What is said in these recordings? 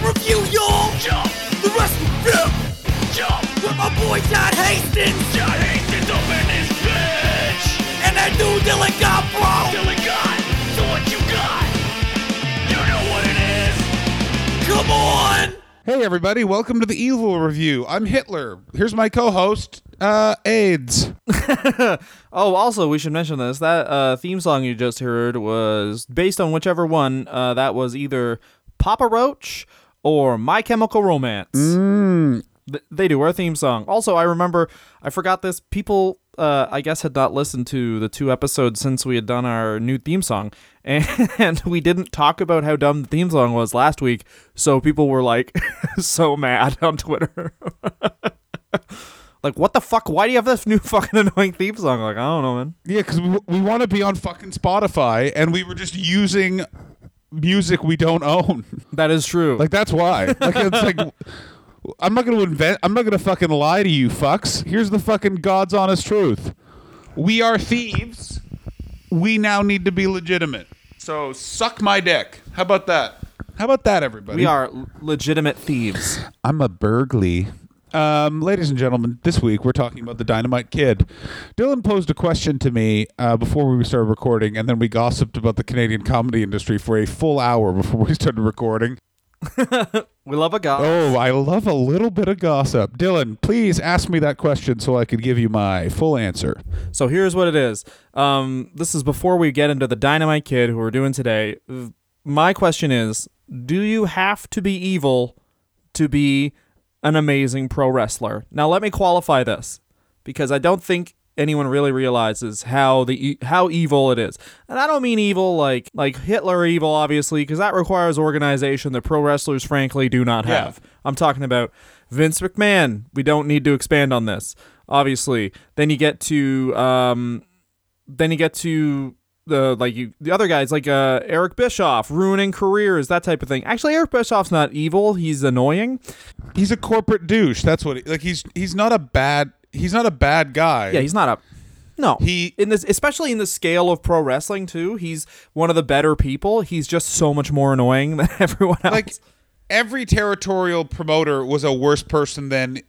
Evil Review, y'all! Jump, The Wrestling Review! jump, With my boy John Hastings! John Hastings up in this bitch. And that dude Dylan Gobro! Till it got, so what you got? You know what it is. Come on! Hey everybody, welcome to the Evil Review. I'm Hitler. Here's my co-host, uh, AIDS. Oh, also, we should mention this. That uh, theme song you just heard was based on whichever one. Uh, that was either Papa Roach or My Chemical Romance. Th- they do our theme song. Also, I remember, I forgot this. People, uh, I guess, had not listened to the two episodes since we had done our new theme song. And we didn't talk about how dumb the theme song was last week. So people were like so mad on Twitter. like, what the fuck? Why do you have this new fucking annoying theme song? Like, I don't know, man. Yeah, because we, we want to be on fucking Spotify, and we were just using music we don't own. That is true. like that's why. Like it's like. I'm not going to invent. I'm not going to fucking lie to you, fucks. Here's the fucking God's honest truth. We are thieves. We now need to be legitimate. So suck my dick. How about that? How about that, everybody? we are l- legitimate thieves. I'm a burgly. Um, ladies and gentlemen, this week we're talking about the Dynamite Kid. Dylan posed a question to me uh, before we started recording, and then we gossiped about the Canadian comedy industry for a full hour before we started recording. We love a god. Oh, I love a little bit of gossip. Dylan, please ask me that question so I could give you my full answer. So here's what it is. Um, this is before we get into the Dynamite Kid who we're doing today. My question is: Do you have to be evil to be an amazing pro wrestler? Now, let me qualify this because I don't think anyone really realizes how the how evil it is. And I don't mean evil like like Hitler evil, obviously, because that requires organization that pro wrestlers, frankly, do not Yeah. have. I'm talking about Vince McMahon. We don't need to expand on this, obviously. Then you get to um, then you get to the like you the other guys like uh Eric Bischoff ruining careers that type of thing. Actually, Eric Bischoff's not evil. He's annoying. He's a corporate douche. That's what. He, like he's he's not a bad he's not a bad guy. Yeah, he's not a no. He- in this especially in the scale of pro wrestling too. He's one of the better people. He's just so much more annoying than everyone else. like every territorial promoter was a worse person than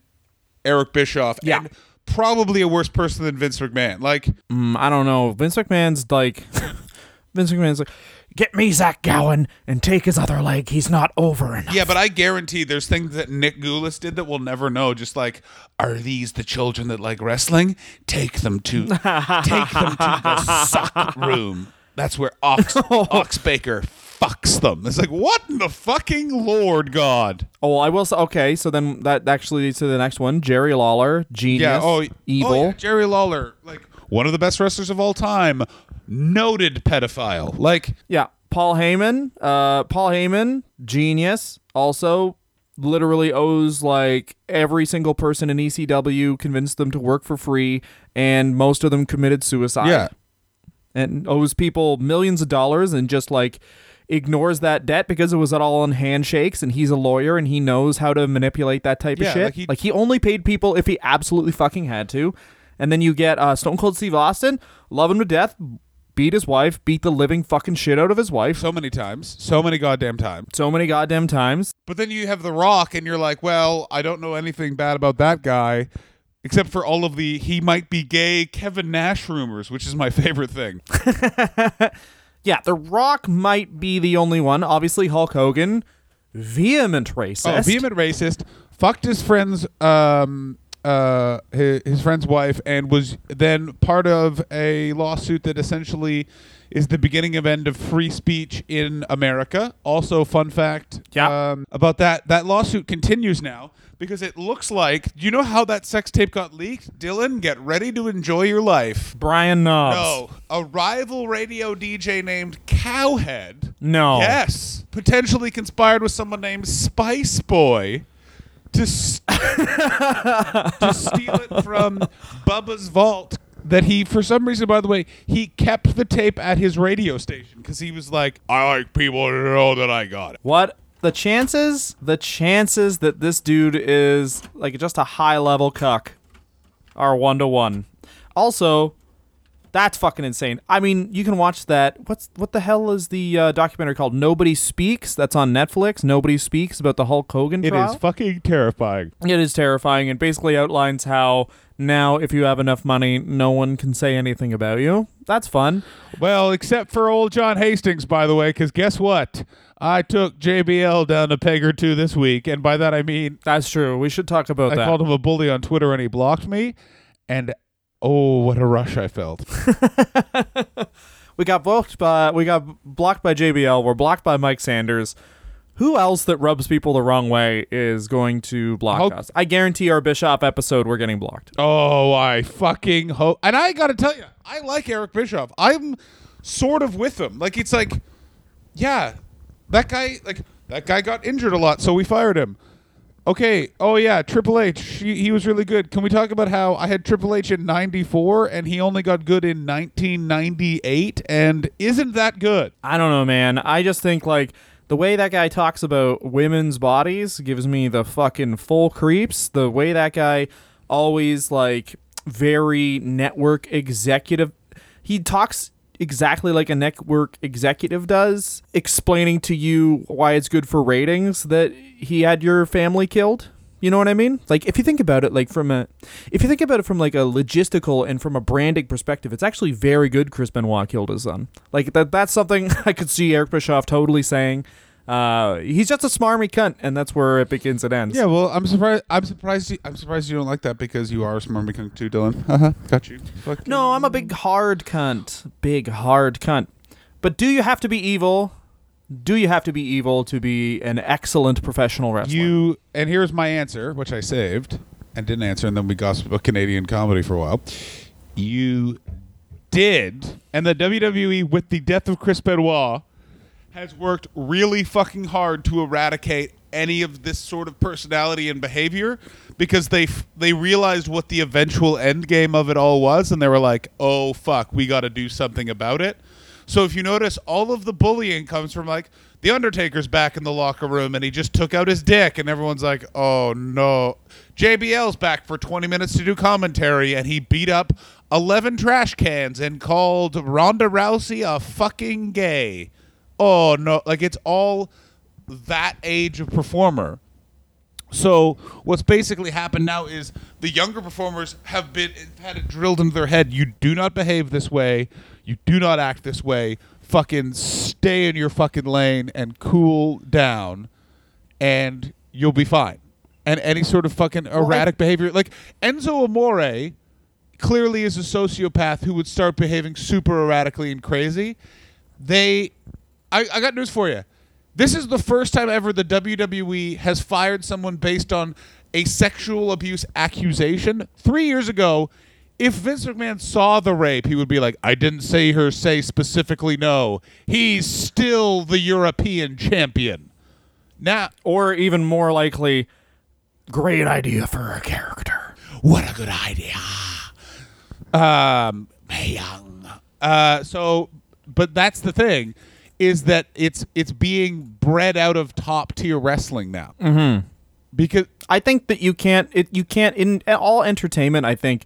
Eric Bischoff. Yeah. And probably a worse person than Vince McMahon. Like Mm, I don't know. Vince McMahon's like Vince McMahon's like get me Zach Gowen and take his other leg. He's not over enough. Yeah, but I guarantee there's things that Nick Gulas did that we'll never know. Just like, are these the children that like wrestling? Take them to take them to the suck room. That's where Ox Ox Baker fucks them. It's like, what in the fucking Lord God? Oh, I will say. Okay, so then that actually leads to the next one. Jerry Lawler, genius, Yeah. Oh, evil. oh, yeah, Jerry Lawler, like one of the best wrestlers of all time, noted pedophile. Like, Yeah, Paul Heyman. Uh, Paul Heyman, genius. Also, literally owes like every single person in ECW, convinced them to work for free, and most of them committed suicide. yeah, and owes people millions of dollars, and just like ignores that debt because it was all on handshakes, and he's a lawyer and he knows how to manipulate that type Yeah, of shit. like he- like he only paid people if he absolutely fucking had to. And then you get uh, Stone Cold Steve Austin, love him to death, beat his wife, beat the living fucking shit out of his wife so many times, so many goddamn times. so many goddamn times. But then you have The Rock, and you're like, well, I don't know anything bad about that guy, except for all of the he might be gay Kevin Nash rumors, which is my favorite thing. Yeah, The Rock might be the only one. Obviously, Hulk Hogan, vehement racist. Oh, vehement racist, fucked his friend's um uh his, his friend's wife, and was then part of a lawsuit that essentially is the beginning of end of free speech in America. Also, fun fact Yeah. um, about that that lawsuit continues now because it looks like. You know how that sex tape got leaked? Dylan, get ready to enjoy your life. Brian Knobbs. No, a rival radio DJ named Cowhead. No. Yes, potentially conspired with someone named Spice Boy to st- to steal it from Bubba's vault. That he, for some reason, by the way, he kept the tape at his radio station because he was like, "I like people to know that I got it." What the chances? The chances that this dude is like just a high level cuck are one to one. Also, That's fucking insane. I mean, you can watch that. What's what the hell is the uh, documentary called? Nobody Speaks. That's on Netflix. Nobody Speaks about the Hulk Hogan It trial. is fucking terrifying. It is terrifying and basically outlines how now, if you have enough money, no one can say anything about you. That's fun. Well, except for old John Hastings, by the way, because guess what? I took JBL down a peg or two this week, and by that I mean That's true. We should talk about that. I that. called him a bully on Twitter, and he blocked me. And oh, what a rush I felt! we got blocked by we got blocked by JBL. We're blocked by Mike Sanders. Who else that rubs people the wrong way is going to block Hulk- us? I guarantee our Bischoff episode we're getting blocked. Oh, I fucking hope. And I got to tell you, I like Eric Bischoff. I'm sort of with him. Like it's like, yeah, that guy. Like that guy got injured a lot, so we fired him. Okay. Oh yeah, Triple H. He, he was really good. Can we talk about how I had Triple H in '94 and he only got good in 1998? And isn't that good? I don't know, man. I just think like the way that guy talks about women's bodies gives me the fucking full creeps. The way that guy always like very network executive he talks exactly like a network executive does, explaining to you why it's good for ratings that he had your family killed. You know what I mean? Like if you think about it like from a if you think about it from like a logistical and from a branding perspective, it's actually very good Chris Benoit killed his son. Like that that's something I could see Eric Bischoff totally saying. Uh, he's just a smarmy cunt, and that's where it begins and ends. Yeah. Well, I'm surprised. I'm surprised. You, I'm surprised you don't like that because you are a smarmy cunt too, Dylan. Uh-huh. Got you. Fucking- No, I'm a big hard cunt. Big hard cunt. But do you have to be evil? Do you have to be evil to be an excellent professional wrestler? You and here's my answer, which I saved and didn't answer, and then we gossiped about Canadian comedy for a while. You did, and the WWE with the death of Chris Benoit has worked really fucking hard to eradicate any of this sort of personality and behavior because they f- they realized what the eventual end game of it all was and they were like, "Oh fuck, we got to do something about it." So if you notice all of the bullying comes from like the Undertaker's back in the locker room and he just took out his dick and everyone's like, "Oh no." JBL's back for 20 minutes to do commentary and he beat up 11 trash cans and called Ronda Rousey a fucking gay. Oh no, like it's all that age of performer. So what's basically happened now is the younger performers have been had it drilled into their head. You do not behave this way. You do not act this way. Fucking stay in your fucking lane and cool down, and you'll be fine. And any sort of fucking erratic behavior, like Enzo Amore, clearly is a sociopath who would start behaving super erratically and crazy. They, I, I got news for you. This is the first time ever the WWE has fired someone based on a sexual abuse accusation. Three years ago, if Vince McMahon saw the rape, he would be like, I didn't see her say specifically no. He's still the European champion. Now, or even more likely, great idea for a character. What a good idea. Um, Young. Uh, so, but that's the thing, is that it's it's being bred out of top tier wrestling now. Mm-hmm. Because I think that you can't. It you can't in all entertainment. I think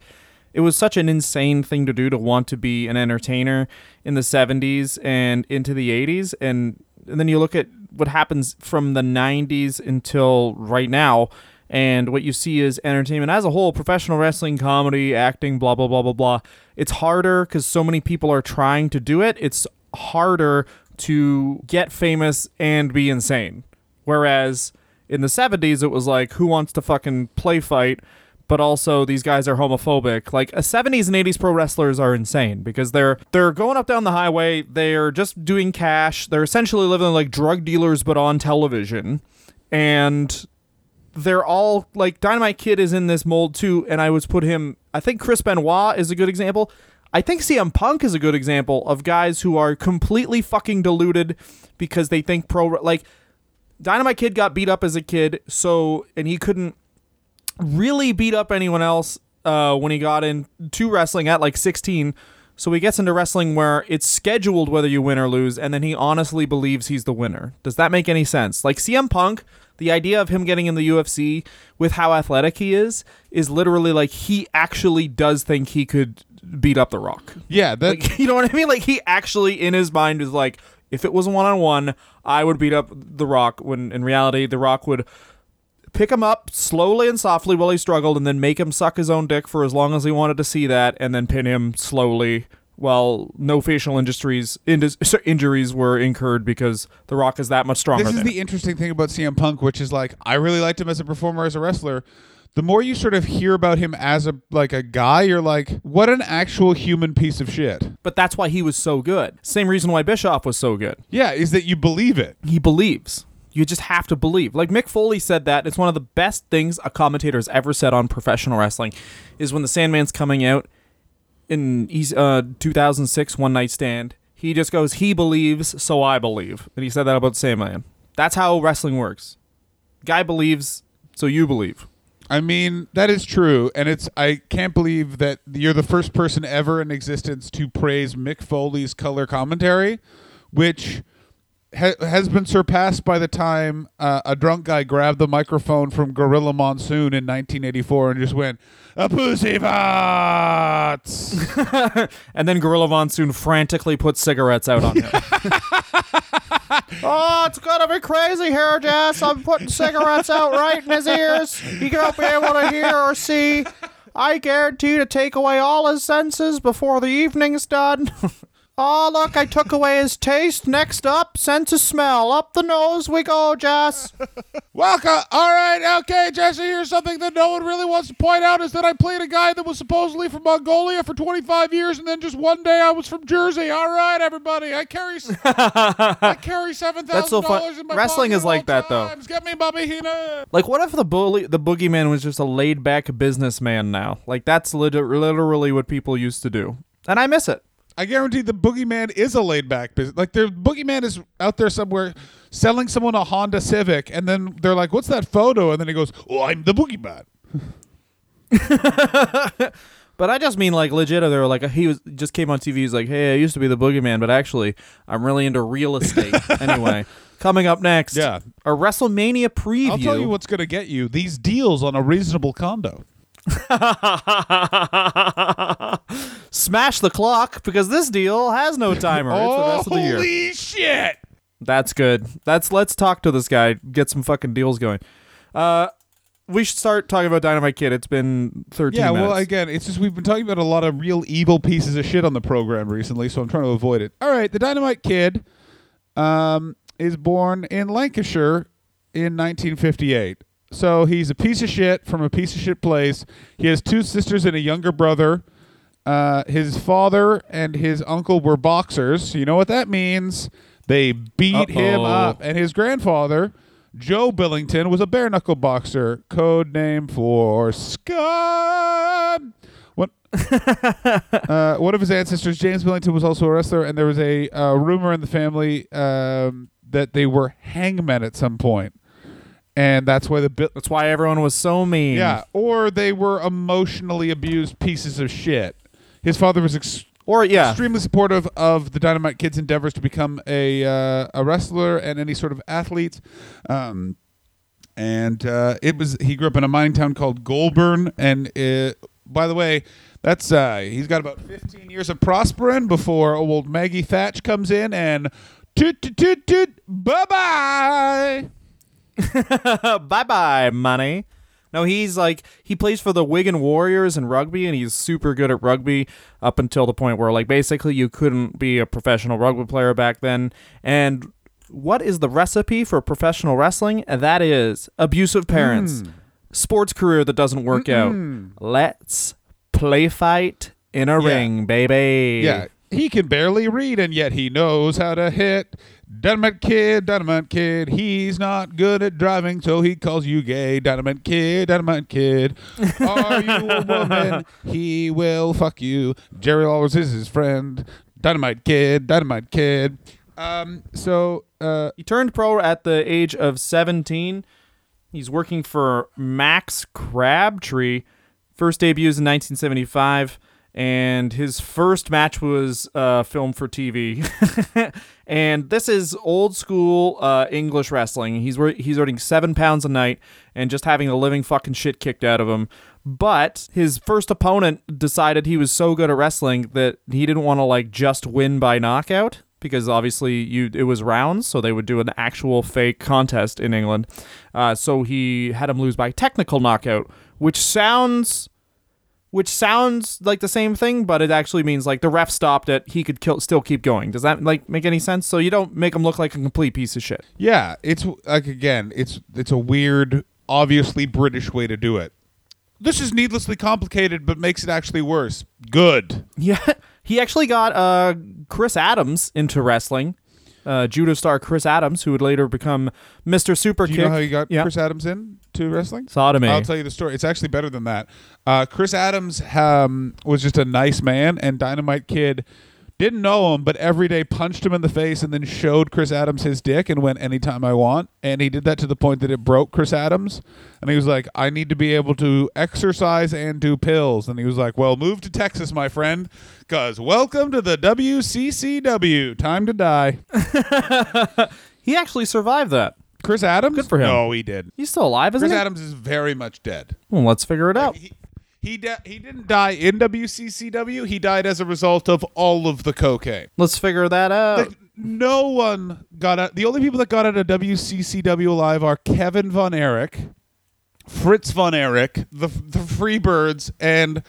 it was such an insane thing to do to want to be an entertainer in the '70s and into the '80s, and, and then you look at what happens from the '90s until right now, and what you see is entertainment as a whole, professional wrestling, comedy, acting, blah blah blah blah blah. It's harder because so many people are trying to do it. It's harder to get famous and be insane. Whereas in the 70s, it was like, who wants to fucking play fight? But also, these guys are homophobic. Like, a 70s and 80s pro wrestlers are insane because they're they're going up down the highway. They're just doing cash. They're essentially living like drug dealers, but on television. And they're all like Dynamite Kid is in this mold too, and I was put him. I think Chris Benoit is a good example. I think CM Punk is a good example of guys who are completely fucking deluded because they think pro like Dynamite Kid got beat up as a kid, so and he couldn't really beat up anyone else uh, when he got into wrestling at like 16. So he gets into wrestling where it's scheduled whether you win or lose, and then he honestly believes he's the winner. Does that make any sense? Like CM Punk, the idea of him getting in the UFC with how athletic he is is literally like he actually does think he could beat up The Rock. Yeah, that Like, you know what I mean? Like he actually in his mind is like, if it was one on one, I would beat up The Rock. When in reality, The Rock would pick him up slowly and softly while he struggled, and then make him suck his own dick for as long as he wanted to see that, and then pin him slowly while no facial injuries injuries were incurred because The Rock is that much stronger. this is the interesting thing about CM Punk, which is like I really liked him as a performer, as a wrestler. The more you sort of hear about him as a like a guy, you're like, what an actual human piece of shit. But that's why he was so good. Same reason why Bischoff was so good. Yeah, is that you believe it. He believes. You just have to believe. Like Mick Foley said that it's one of the best things a commentator has ever said on professional wrestling is when the Sandman's coming out in he's uh 2006 One Night Stand. He just goes, "He believes, so I believe." And he said that about Sandman. That's how wrestling works. Guy believes, so you believe. I mean, that is true, and it's I can't believe that you're the first person ever in existence to praise Mick Foley's color commentary, which ha- has been surpassed by the time uh, a drunk guy grabbed the microphone from Gorilla Monsoon in 1984 and just went, "A pussy farts." And then Gorilla Monsoon frantically put cigarettes out on him. oh, it's gonna be crazy here, Jess. I'm putting cigarettes out right in his ears. He won't be able to hear or see. I guarantee to take away all his senses before the evening's done. oh, look, I took away his taste. Next up, sense of smell. Up the nose we go, Jess. Welcome. All right, okay, Jesse. Here's something that no one really wants to point out: is that I played a guy that was supposedly from Mongolia for 25 years, and then just one day I was from Jersey. All right, everybody, I carry, s- I carry seven That's so thousand fun- dollars in my Wrestling is like at all that, though. Get me, Bobby Heenan. Like, what if the bully, the boogeyman was just a laid back businessman now? Like, that's literally what people used to do. And I miss it. I guarantee the boogeyman is a laid back business. Like the boogeyman is out there somewhere selling someone a Honda Civic, and then they're like, "What's that photo?" And then he goes, "Oh, I'm the boogeyman." But I just mean like legit. They were like he was just came on TV. He's like, hey, I used to be the boogeyman, but actually I'm really into real estate. anyway, coming up next, Yeah. a WrestleMania preview. I'll tell you what's going to get you these deals on a reasonable condo. Smash the clock because this deal has no timer. it's the of the year. Holy shit! That's good. That's let's talk to this guy. Get some fucking deals going. Uh, we should start talking about Dynamite Kid. It's been 13 Yeah, minutes. well, again, it's just we've been talking about a lot of real evil pieces of shit on the program recently, so I'm trying to avoid it. All right, the Dynamite Kid um, is born in Lancashire in 1958. So he's a piece of shit from a piece of shit place. He has two sisters and a younger brother. Uh, his father and his uncle were boxers. You know what that means? They beat him Uh-oh. up. And his grandfather, Joe Billington, was a bare knuckle boxer, code name for Scott. What? uh, one of his ancestors, James Billington, was also a wrestler, and there was a uh, rumor in the family um, that they were hangmen at some point. point, and that's why the Bi- That's why everyone was so mean. yeah, or they were emotionally abused pieces of shit. His father was ex- Or yeah. extremely supportive of the Dynamite Kid's endeavors to become a uh, a wrestler and any sort of athlete. Um, and uh, it was he grew up in a mining town called Golborne. And it, by the way, that's uh, he's got about 15 years of prospering before old Maggie Thatch comes in and toot toot toot toot bye bye. bye bye, money. No, he's like he plays for the Wigan Warriors in rugby, and he's super good at rugby up until the point where, like, basically you couldn't be a professional rugby player back then. And what is the recipe for professional wrestling? That is abusive parents, hmm. sports career that doesn't work out. Let's play fight in a Yeah. ring, baby. Yeah, he can barely read, and yet he knows how to hit. Dynamite Kid, Dynamite Kid, he's not good at driving, so he calls you gay. Dynamite Kid, Dynamite Kid, are you a woman? He will fuck you. Jerry Lawler is his friend. Dynamite Kid, Dynamite Kid. Um, so, uh, He turned pro at the age of 17. He's working for Max Crabtree. First debuts in 1975, and his first match was uh, filmed for TV. and this is old school uh, English wrestling. He's he's earning seven pounds a night and just having the living fucking shit kicked out of him But his first opponent decided he was so good at wrestling that he didn't want to like just win by knockout because obviously you it was rounds, so they would do an actual fake contest in England. Uh, so he had him lose by technical knockout, which sounds which sounds like the same thing, but it actually means like the ref stopped it. He could kill, still keep going. Does that like make any sense? So you don't make him look like a complete piece of shit. Yeah, it's like again, it's it's a weird, obviously British way to do it. This is needlessly complicated, but makes it actually worse. Good. Yeah, he actually got uh Chris Adams into wrestling. Uh, judo star Chris Adams, who would later become Mr. Super Do you know how you got yeah. Chris Adams in to wrestling? Sodomy. I'll tell you the story. It's actually better than that. Uh, Chris Adams um, was just a nice man, and Dynamite Kid didn't know him, but every day punched him in the face and then showed Chris Adams his dick and went anytime I want. And he did that to the point that it broke Chris Adams. And he was like, I need to be able to exercise and do pills. And he was like, Well, move to Texas, my friend, because welcome to the WCCW. Time to die. he actually survived that. Chris Adams? Good for him. No, he did. He's still alive, isn't Chris he? Adams is very much dead. Well, let's figure it out. He he, di- he didn't die in WCCW. He died as a result of all of the cocaine. Let's figure that out. Like, no one got out. The only people that got out of WCCW alive are Kevin Von Erich, Fritz Von Erich, the the Freebirds, and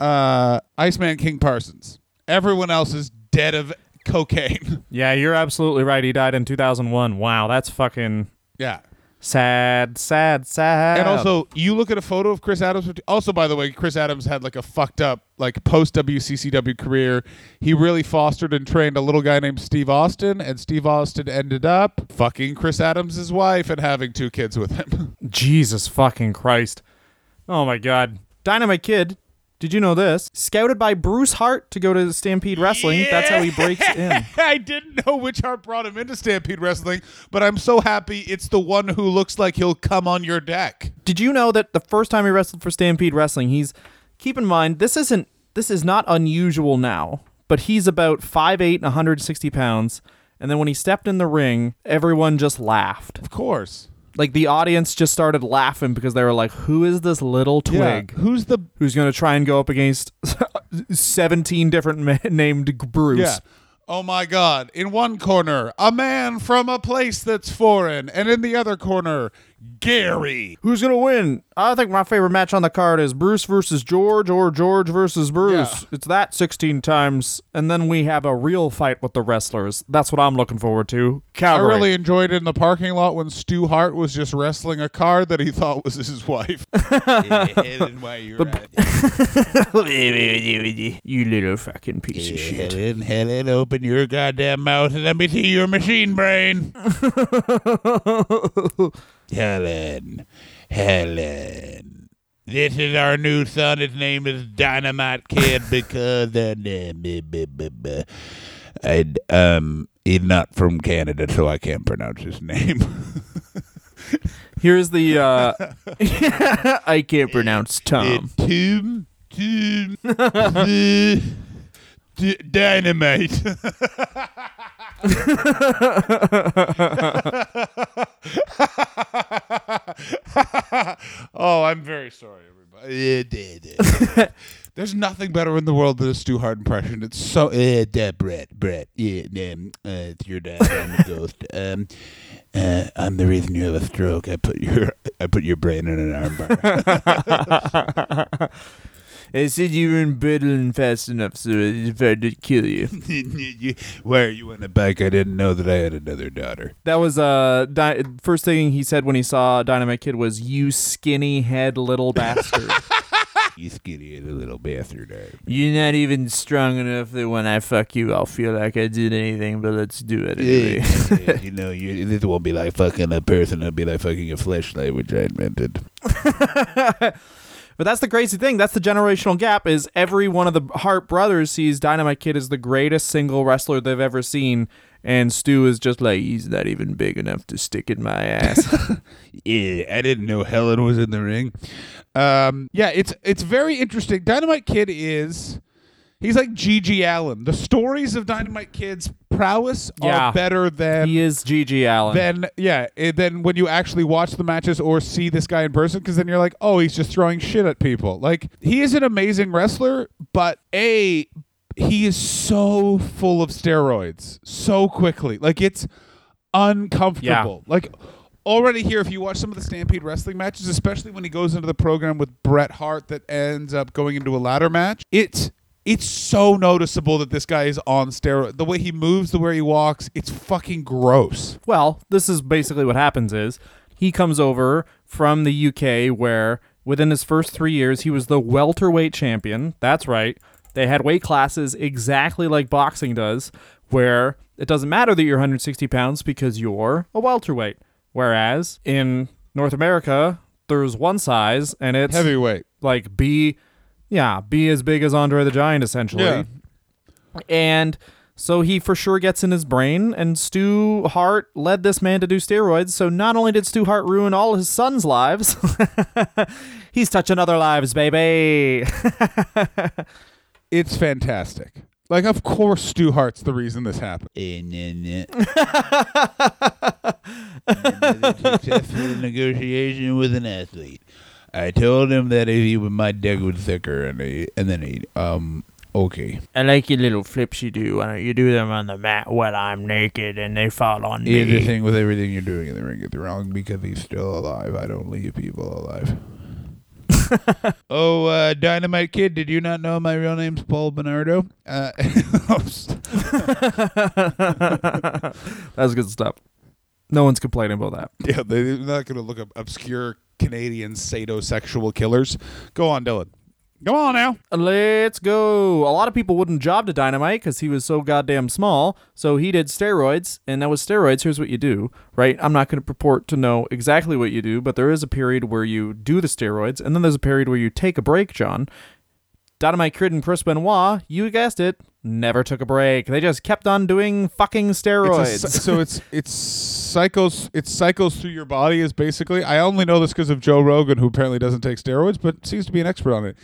uh, Iceman King Parsons. Everyone else is dead of cocaine. Yeah, you're absolutely right. He died in 2001. Wow, that's fucking yeah. sad, sad, sad. And also, you look at a photo of Chris Adams. Also, by the way, Chris Adams had like a fucked up, like post WCCW career. He really fostered and trained a little guy named Steve Austin, and Steve Austin ended up fucking Chris Adams' wife and having two kids with him. Jesus fucking Christ. Oh my god. Dynamite Kid, did you know this? Scouted by Bruce Hart to go to Stampede Wrestling. That's how he breaks in. I didn't know which Hart brought him into Stampede Wrestling, but I'm so happy it's the one who looks like he'll come on your deck. Did you know that the first time he wrestled for Stampede Wrestling, he's keep in mind this isn't this is not unusual now, but he's about 5'8 and 160 pounds. And then when he stepped in the ring, everyone just laughed. Of course. Like the audience just started laughing because they were like, "Who is this little twig Yeah. Who's the who's going to try and go up against 17 different men named Bruce?" Yeah. Oh my God. In one corner, a man from a place that's foreign, and in the other corner, Gary. Who's gonna win? I think my favorite match on the card is Bruce versus George or George versus Bruce. Yeah. It's that 16 times, and then we have a real fight with the wrestlers. That's what I'm looking forward to. Calgary. I really enjoyed it in the parking lot when Stu Hart was just wrestling a card that he thought was his wife. you little fucking piece of shit. Helen, Helen, open your goddamn mouth and let me see your machine brain. Helen, Helen. This is our new son. His name is Dynamite Kid because uh, I, um he's not from Canada, so I can't pronounce his name. Here's the. uh I can't pronounce Tom. Tim, Tim, d- d- Dynamite. oh, I'm very sorry, everybody. There's nothing better in the world than a Stu Hart impression. It's so. Uh, uh, Bret, Bret, yeah, um, uh, it's your dad. I'm the ghost. Um, uh, I'm the reason you have a stroke. I put your, I put your brain in an armbar. I said you were in bed and fast enough, so if I did kill you. You- Why are you on the bike? I didn't know that I had another daughter. That was uh di- first thing he said when he saw Dynamite Kid was "You skinny head little bastard." You skinny head little bastard. You're not even strong enough that when I fuck you, I'll feel like I did anything. But let's do it anyway. Yeah, you know, you, this won't be like fucking a person. It'll be like fucking a fleshlight, which I invented. But that's the crazy thing. That's the generational gap. Is every one of the Hart brothers sees Dynamite Kid as the greatest single wrestler they've ever seen, and Stu is just like he's not even big enough to stick in my ass. Yeah, I didn't know Helen was in the ring. Um, yeah, it's it's very interesting. Dynamite Kid is He's like GG Allin. The stories of Dynamite Kid's prowess Yeah. are better than He is GG Allin. then yeah, eh, then when you actually watch the matches or see this guy in person, because then you're like, oh, he's just throwing shit at people. Like he is an amazing wrestler, but a he is so full of steroids so quickly. Like it's uncomfortable. Yeah. Like already here, if you watch some of the Stampede wrestling matches, especially when he goes into the program with Bret Hart that ends up going into a ladder match, it's it's so noticeable that this guy is on steroid. The way he moves, the way he walks, it's fucking gross. Well, this is basically what happens is he comes over from the UK where within his first 3 years he was the welterweight champion. That's right. They had weight classes exactly like boxing does where it doesn't matter that you're 160 pounds because you're a welterweight. Whereas in North America, there's one size and it's Heavyweight. like be yeah, be as big as Andre the Giant essentially. Yeah. And so he for sure gets in his brain, and Stu Hart led this man to do steroids. So not only did Stu Hart ruin all his sons' lives, he's touching other lives, baby. It's fantastic. Like, of course, Stu Hart's the reason this happened. Eh, successful negotiation with an athlete. I told him that if he my dick was thicker, and he, and then he um okay. I like your little flips you do. Why don't you do them on the mat while I'm naked and they fall on Here's the thing with everything you're doing in the ring, it's wrong because he's still alive. I don't leave people alive. oh, uh, Dynamite Kid, did you not know my real name's Paul Bernardo? Uh, That's good stuff. No one's complaining about that. Yeah, they're not going to look up obscure Canadian sadomosexual killers. Go on, Dylan. Go on now. Let's go. A lot of people wouldn't job to Dynamite because he was so goddamn small. So he did steroids, and that was steroids. Here's what you do, right? I'm not going to purport to know exactly what you do, but there is a period where you do the steroids, and then there's a period where you take a break, John. Dynamite Kid and Chris Benoit, you guessed it, never took a break. They just kept on doing fucking steroids. It's a, so it's it's cycles it cycles through your body is basically. I only know this because of Joe Rogan, who apparently doesn't take steroids, but seems to be an expert on it.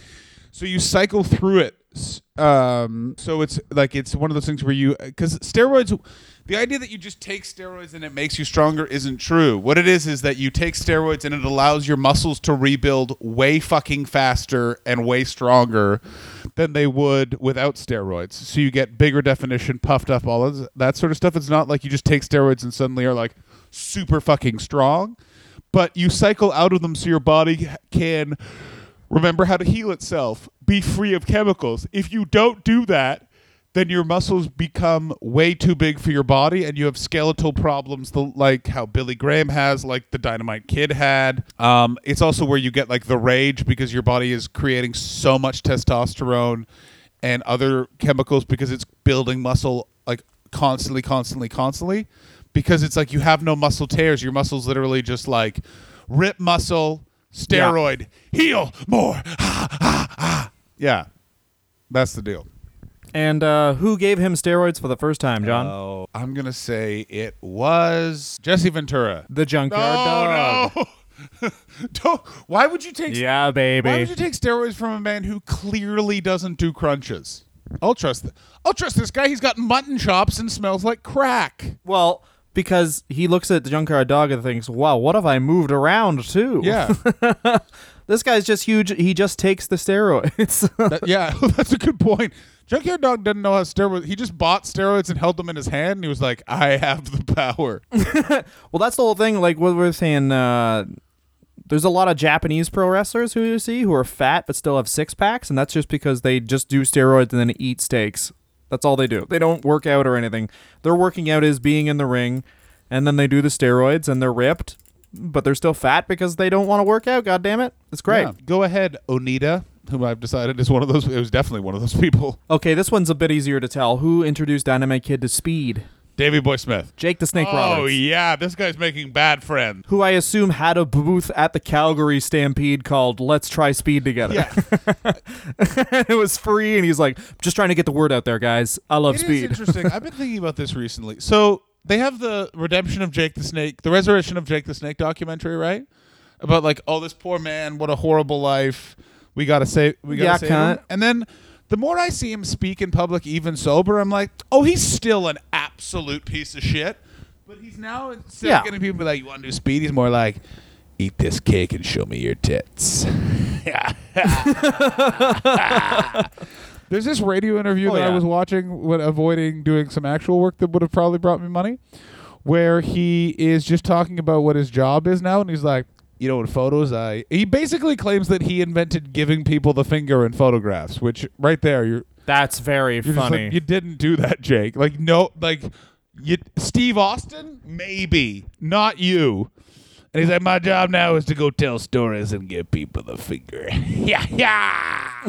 So you cycle through it. Um, so it's like it's one of those things where you because steroids. The idea that you just take steroids and it makes you stronger isn't true. What it is is that you take steroids and it allows your muscles to rebuild way fucking faster and way stronger than they would without steroids. So you get bigger definition, puffed up, all of that sort of stuff. It's not like you just take steroids and suddenly are like super fucking strong, but you cycle out of them so your body can remember how to heal itself, be free of chemicals. If you don't do that, then your muscles become way too big for your body and you have skeletal problems the, like how Billy Graham has, like the Dynamite Kid had. Um, it's also where you get like the rage because your body is creating so much testosterone and other chemicals because it's building muscle like constantly, constantly, constantly. Because it's like you have no muscle tears. Your muscles literally just like rip muscle, steroid, heal more. Ah, ah, ah. Yeah. That's the deal. And uh, who gave him steroids for the first time, John? Oh, I'm gonna say it was Jesse Ventura. the Junkyard Dog. Oh no! Don't. Why would you take? Yeah, baby. Why would you take steroids from a man who clearly doesn't do crunches? I'll trust. Th- I'll trust this guy. He's got mutton chops and smells like crack. Well, because he looks at the junkyard dog and thinks, "Wow, what have I moved around too?" Yeah. this guy's just huge. He just takes the steroids. That- yeah. That's a good point. Junkyard Dog doesn't know how steroids. He just bought steroids and held them in his hand, and he was like, "I have the power." well, that's the whole thing. Like what we're saying. Uh, there's a lot of Japanese pro wrestlers who you see who are fat but still have six packs, and that's just because they just do steroids and then eat steaks. That's all they do. They don't work out or anything. Their working out is being in the ring, and then they do the steroids and they're ripped, but they're still fat because they don't want to work out. God damn it, it's great. Yeah. Go ahead, Onita, whom I've decided is one of those. It was definitely one of those people. Okay, this one's a bit easier to tell. Who introduced Dynamite Kid to speed? Davy Boy Smith. Jake the Snake oh Roberts. yeah, this guy's making bad friends. Who I assume had a booth at the Calgary Stampede called Let's Try Speed Together. Yeah, it was free, and he's like, just trying to get the word out there, guys. I love It is speed. interesting. I've been thinking about this recently. So they have the redemption of Jake the Snake, the resurrection of Jake the Snake documentary, right? About like, oh, this poor man, what a horrible life. We gotta say, we gotta Yeah, save him. And then the more I see him speak in public, even sober, I'm like, oh, he's still an absolute piece of shit. But he's now instead Yeah. of getting people like, you want to do speed? He's more like, eat this cake and show me your tits. There's this radio interview Oh, that I was watching when avoiding doing some actual work that would have probably brought me money, where he is just talking about what his job is now, and he's like, you know, in photos, I he basically claims that he invented giving people the finger in photographs, which right there, you're That's very you're funny. like, you didn't do that, Jake. Like no, like you, Steve Austin, maybe not you. And he's like, my job now is to go tell stories and give people the finger. yeah, yeah.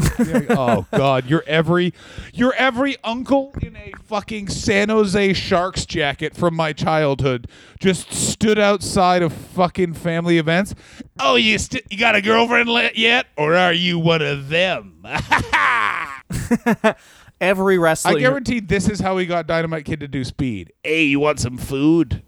Oh God, you're every, you're every uncle in a fucking San Jose Sharks jacket from my childhood. Just stood outside of fucking family events. Oh, you st- you got a girlfriend le- yet, or are you one of them? Every wrestler. I guarantee this is how we got Dynamite Kid to do speed. Hey, you want some food?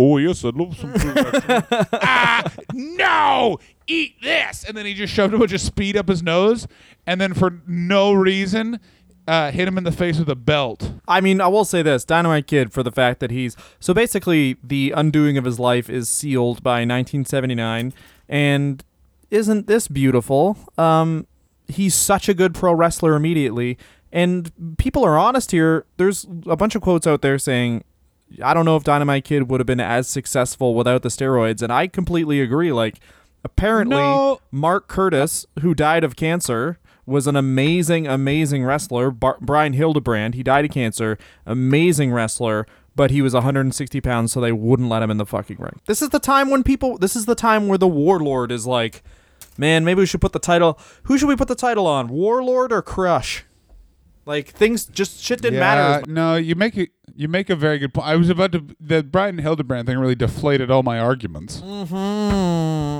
Oh yes, I'd love some food. ah, no! Eat this, and then he just shoved a bunch of speed up his nose, and then for no reason, uh, hit him in the face with a belt. I mean, I will say this Dynamite Kid for the fact that he's. So basically, the undoing of his life is sealed by 1979. And isn't this beautiful? Um, he's such a good pro wrestler immediately. And people are honest here. There's a bunch of quotes out there saying, I don't know if Dynamite Kid would have been as successful without the steroids. And I completely agree. Like, apparently, No. Mark Curtis, who died of cancer, was an amazing, amazing wrestler. Bar- Brian Hildebrand, he died of cancer, amazing wrestler, but he was 160 pounds, so they wouldn't let him in the fucking ring. This is the time when people. This is the time where the Warlord is like, man, maybe we should put the title. Who should we put the title on? Warlord or Crush? Like things just shit didn't matter. as No, you make it. You make a very good point. I was about to. The Brian Hildebrand thing really deflated all my arguments. Mm-hmm.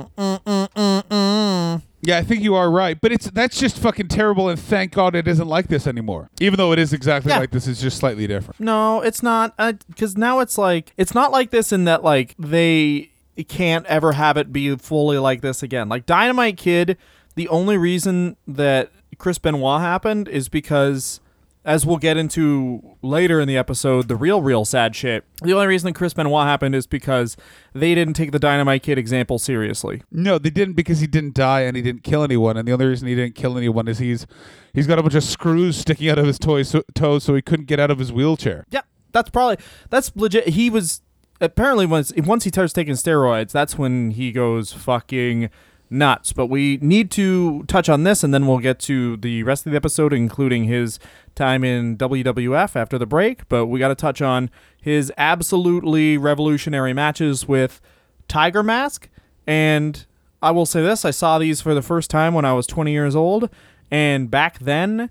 Yeah, I think you are right, but it's that's just fucking terrible, and thank God it isn't like this anymore. Even though it is exactly Yeah. like this, it's just slightly different. No, it's not. Uh, because now it's like it's not like this in that like they can't ever have it be fully like this again. Like Dynamite Kid, the only reason that Chris Benoit happened is because, as we'll get into later in the episode, the real, real sad shit. The only reason that Chris Benoit happened is because they didn't take the Dynamite Kid example seriously. No, they didn't because he didn't die and he didn't kill anyone. And the only reason he didn't kill anyone is he's he's got a bunch of screws sticking out of his toys, so, toes, so he couldn't get out of his wheelchair. Yeah, that's probably that's legit. He was apparently once once he starts taking steroids, that's when he goes fucking nuts. But we need to touch on this, and then we'll get to the rest of the episode, including his time in WWF after the break. But we got to touch on his absolutely revolutionary matches with Tiger Mask, and I will say this: I saw these for the first time when I was 20 years old, and back then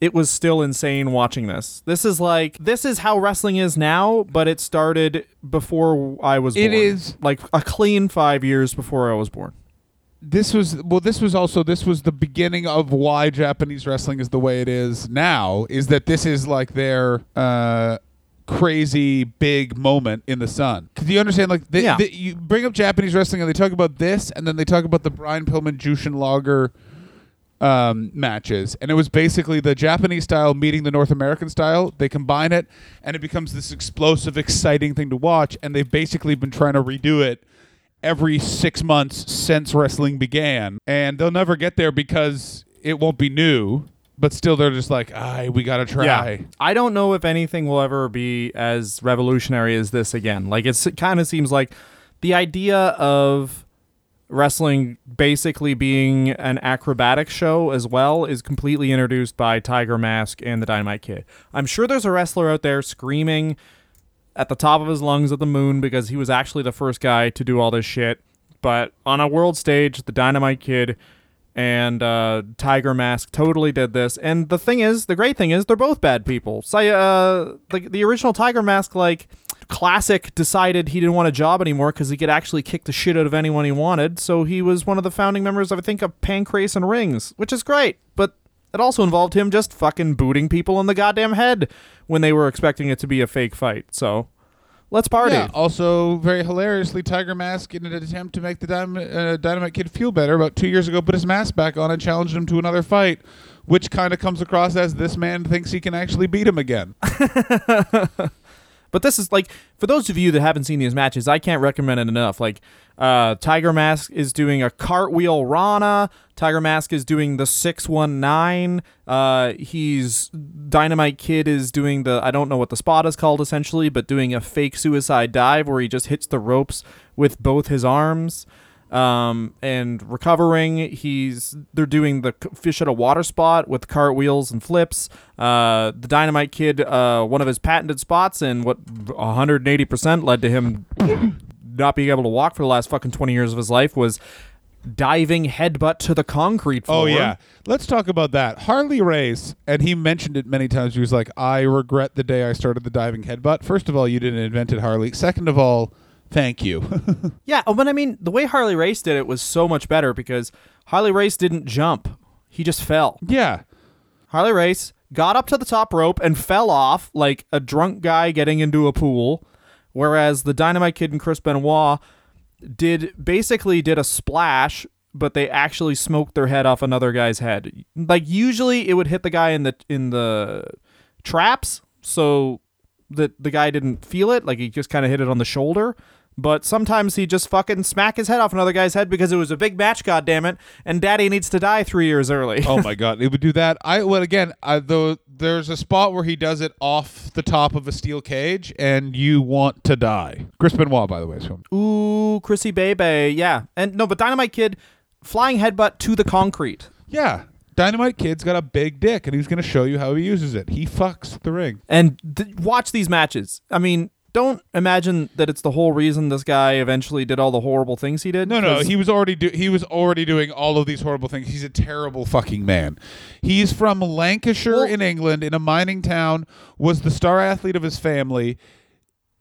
it was still insane watching this. This is like this is how wrestling is now, but it started before I was It born. is- like a clean 5 years before I was born. This was well. This was also this was the beginning of why Japanese wrestling is the way it is now. Is that this is like their uh, crazy big moment in the sun? Because you understand, like they, Yeah. they- you bring up Japanese wrestling and they talk about this, and then they talk about the Brian Pillman Jushin Liger um, matches, and it was basically the Japanese style meeting the North American style. They combine it, and it becomes this explosive, exciting thing to watch. And they've basically been trying to redo it every six months since wrestling began, and they'll never get there because it won't be new. But still, they're just like, "Ah, we gotta try." I don't know if anything will ever be as revolutionary as this again. Like it's, it kind of seems like the idea of wrestling basically being an acrobatic show as well is completely introduced by Tiger Mask and the Dynamite Kid. I'm sure there's a wrestler out there screaming at the top of his lungs at the moon because he was actually the first guy to do all this shit. But on a world stage, the Dynamite Kid and uh, Tiger Mask totally did this. And the thing is, the great thing is, they're both bad people. So, uh, the, the original Tiger Mask, like, Classic decided he didn't want a job anymore because he could actually kick the shit out of anyone he wanted. So he was one of the founding members of, I think, of Pancrase and Rings, which is great. But it also involved him just fucking booting people in the goddamn head when they were expecting it to be a fake fight. So let's party. Yeah. Also, very hilariously, Tiger Mask, in an attempt to make the Dynamite, uh, Dynamite Kid feel better, about two years ago, put his mask back on and challenged him to another fight which kind of comes across as this man thinks he can actually beat him again. But this is like for those of you that haven't seen these matches, I can't recommend it enough. Like uh, Tiger Mask is doing a cartwheel Rana. Tiger Mask is doing the six one nine. Uh, he's Dynamite Kid is doing the I don't know what the spot is called essentially, but doing a fake suicide dive where he just hits the ropes with both his arms. Um, and recovering, he's they're doing the fish at a water spot with cartwheels and flips. Uh, the Dynamite Kid, uh, one of his patented spots, and what 180 percent led to him not being able to walk for the last fucking 20 years of his life was diving headbutt to the concrete floor. Oh yeah, let's talk about that. Harley Race, and he mentioned it many times. He was like, "I regret the day I started the diving headbutt." First of all, you didn't invent it, Harley. Second of all, thank you. Yeah, oh, but I mean, the way Harley Race did it was so much better because Harley Race didn't jump; he just fell. yeah, Harley Race got up to the top rope and fell off like a drunk guy getting into a pool, whereas the Dynamite Kid and Chris Benoit did basically did a splash, but they actually smoked their head off another guy's head. Like usually it would hit the guy in the in the traps, so that the guy didn't feel it, like he just kind of hit it on the shoulder. But sometimes he just fucking smack his head off another guy's head because it was a big match, goddammit, and Daddy needs to die three years early. oh my god, it would do that. I well again, I, though there's a spot where he does it off the top of a steel cage, and you want to die. Chris Benoit, by the way, is from. Ooh, Chrissy Bebe, yeah, and no, but Dynamite Kid flying headbutt to the concrete. Yeah, Dynamite Kid's got a big dick, and he's going to show you how he uses it. He fucks the ring. And th- watch these matches. I mean, don't imagine that it's the whole reason this guy eventually did all the horrible things he did. No, no, he was already do- he was already doing all of these horrible things. He's a terrible fucking man. He's from Lancashire Well- in England, in a mining town. Was the star athlete of his family.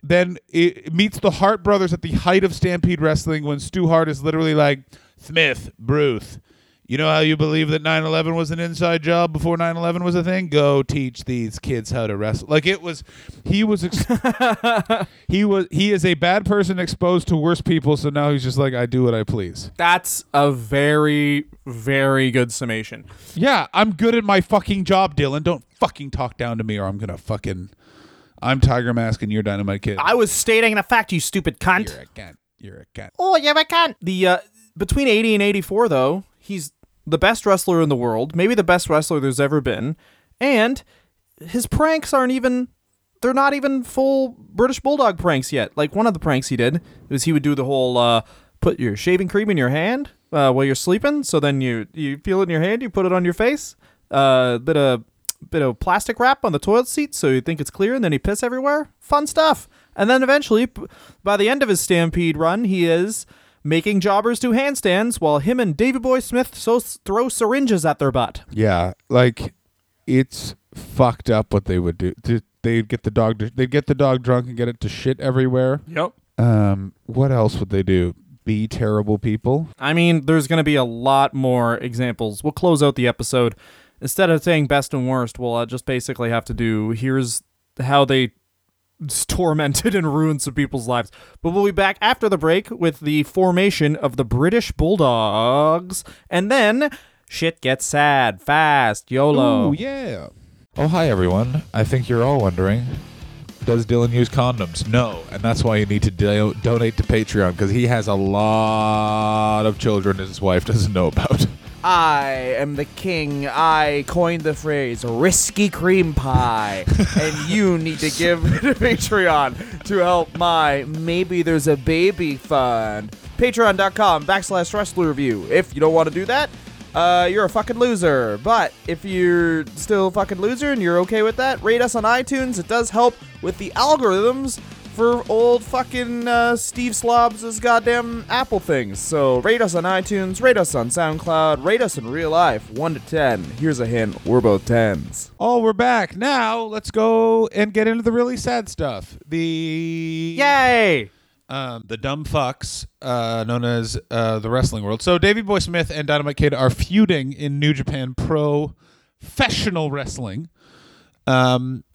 Then it meets the Hart brothers at the height of Stampede Wrestling when Stu Hart is literally like, Smith, Bruce, you know how you believe that 9/11 was an inside job before 9/11 was a thing? Go teach these kids how to wrestle. Like it was, he was, ex- he was, he is a bad person exposed to worse people. So now he's just like, I do what I please. that's a very, very good summation. Yeah, I'm good at my fucking job, Dylan. Don't fucking talk down to me, or I'm gonna fucking. I'm Tiger Mask and you're Dynamite Kid. I was stating a fact, you stupid cunt. you're a cunt. You're a cunt. Oh, yeah, I can't. The uh, between eighty and eighty-four, though, he's the best wrestler in the world, maybe the best wrestler there's ever been, and his pranks aren't even. They're not even full British Bulldog pranks yet. Like one of the pranks he did was he would do the whole uh, put your shaving cream in your hand uh, while you're sleeping. So then you you feel it in your hand, you put it on your face. A uh, bit of bit of plastic wrap on the toilet seat so you think it's clear, and then he piss everywhere. Fun stuff. And then eventually, by the end of his Stampede run, he is making jobbers do handstands while him and Davy Boy Smith so throw syringes at their butt. Yeah, like it's fucked up what they would do. They'd get the dog. To, they'd get the dog drunk and get it to shit everywhere. Yep. Um, what else would they do? Be terrible people. I mean, there's going to be a lot more examples. We'll close out the episode. Instead of saying best and worst, we'll uh, just basically have to do here's how they s- tormented and ruined some people's lives. But we'll be back after the break with the formation of the British Bulldogs. And then shit gets sad fast. YOLO. Ooh, yeah. Oh, hi, everyone. I think you're all wondering does Dylan use condoms? No. And that's why you need to do- donate to Patreon because he has a lot of children his wife doesn't know about. I am the king. I coined the phrase risky cream pie. and you need to give to Patreon to help my maybe there's a baby fund. Patreon.com backslash wrestler review. If you don't want to do that, uh, you're a fucking loser. But if you're still a fucking loser and you're okay with that, rate us on iTunes. It does help with the algorithms for old fucking uh, Steve Slobs' goddamn Apple things. So rate us on iTunes, rate us on SoundCloud, rate us in real life, 1 to 10. Here's a hint we're both 10s. Oh, we're back now. Let's go and get into the really sad stuff. The Yay! um, the dumb fucks uh, known as uh, the wrestling world. So Davey Boy Smith and Dynamite Kid are feuding in New Japan Pro Professional Wrestling. Um,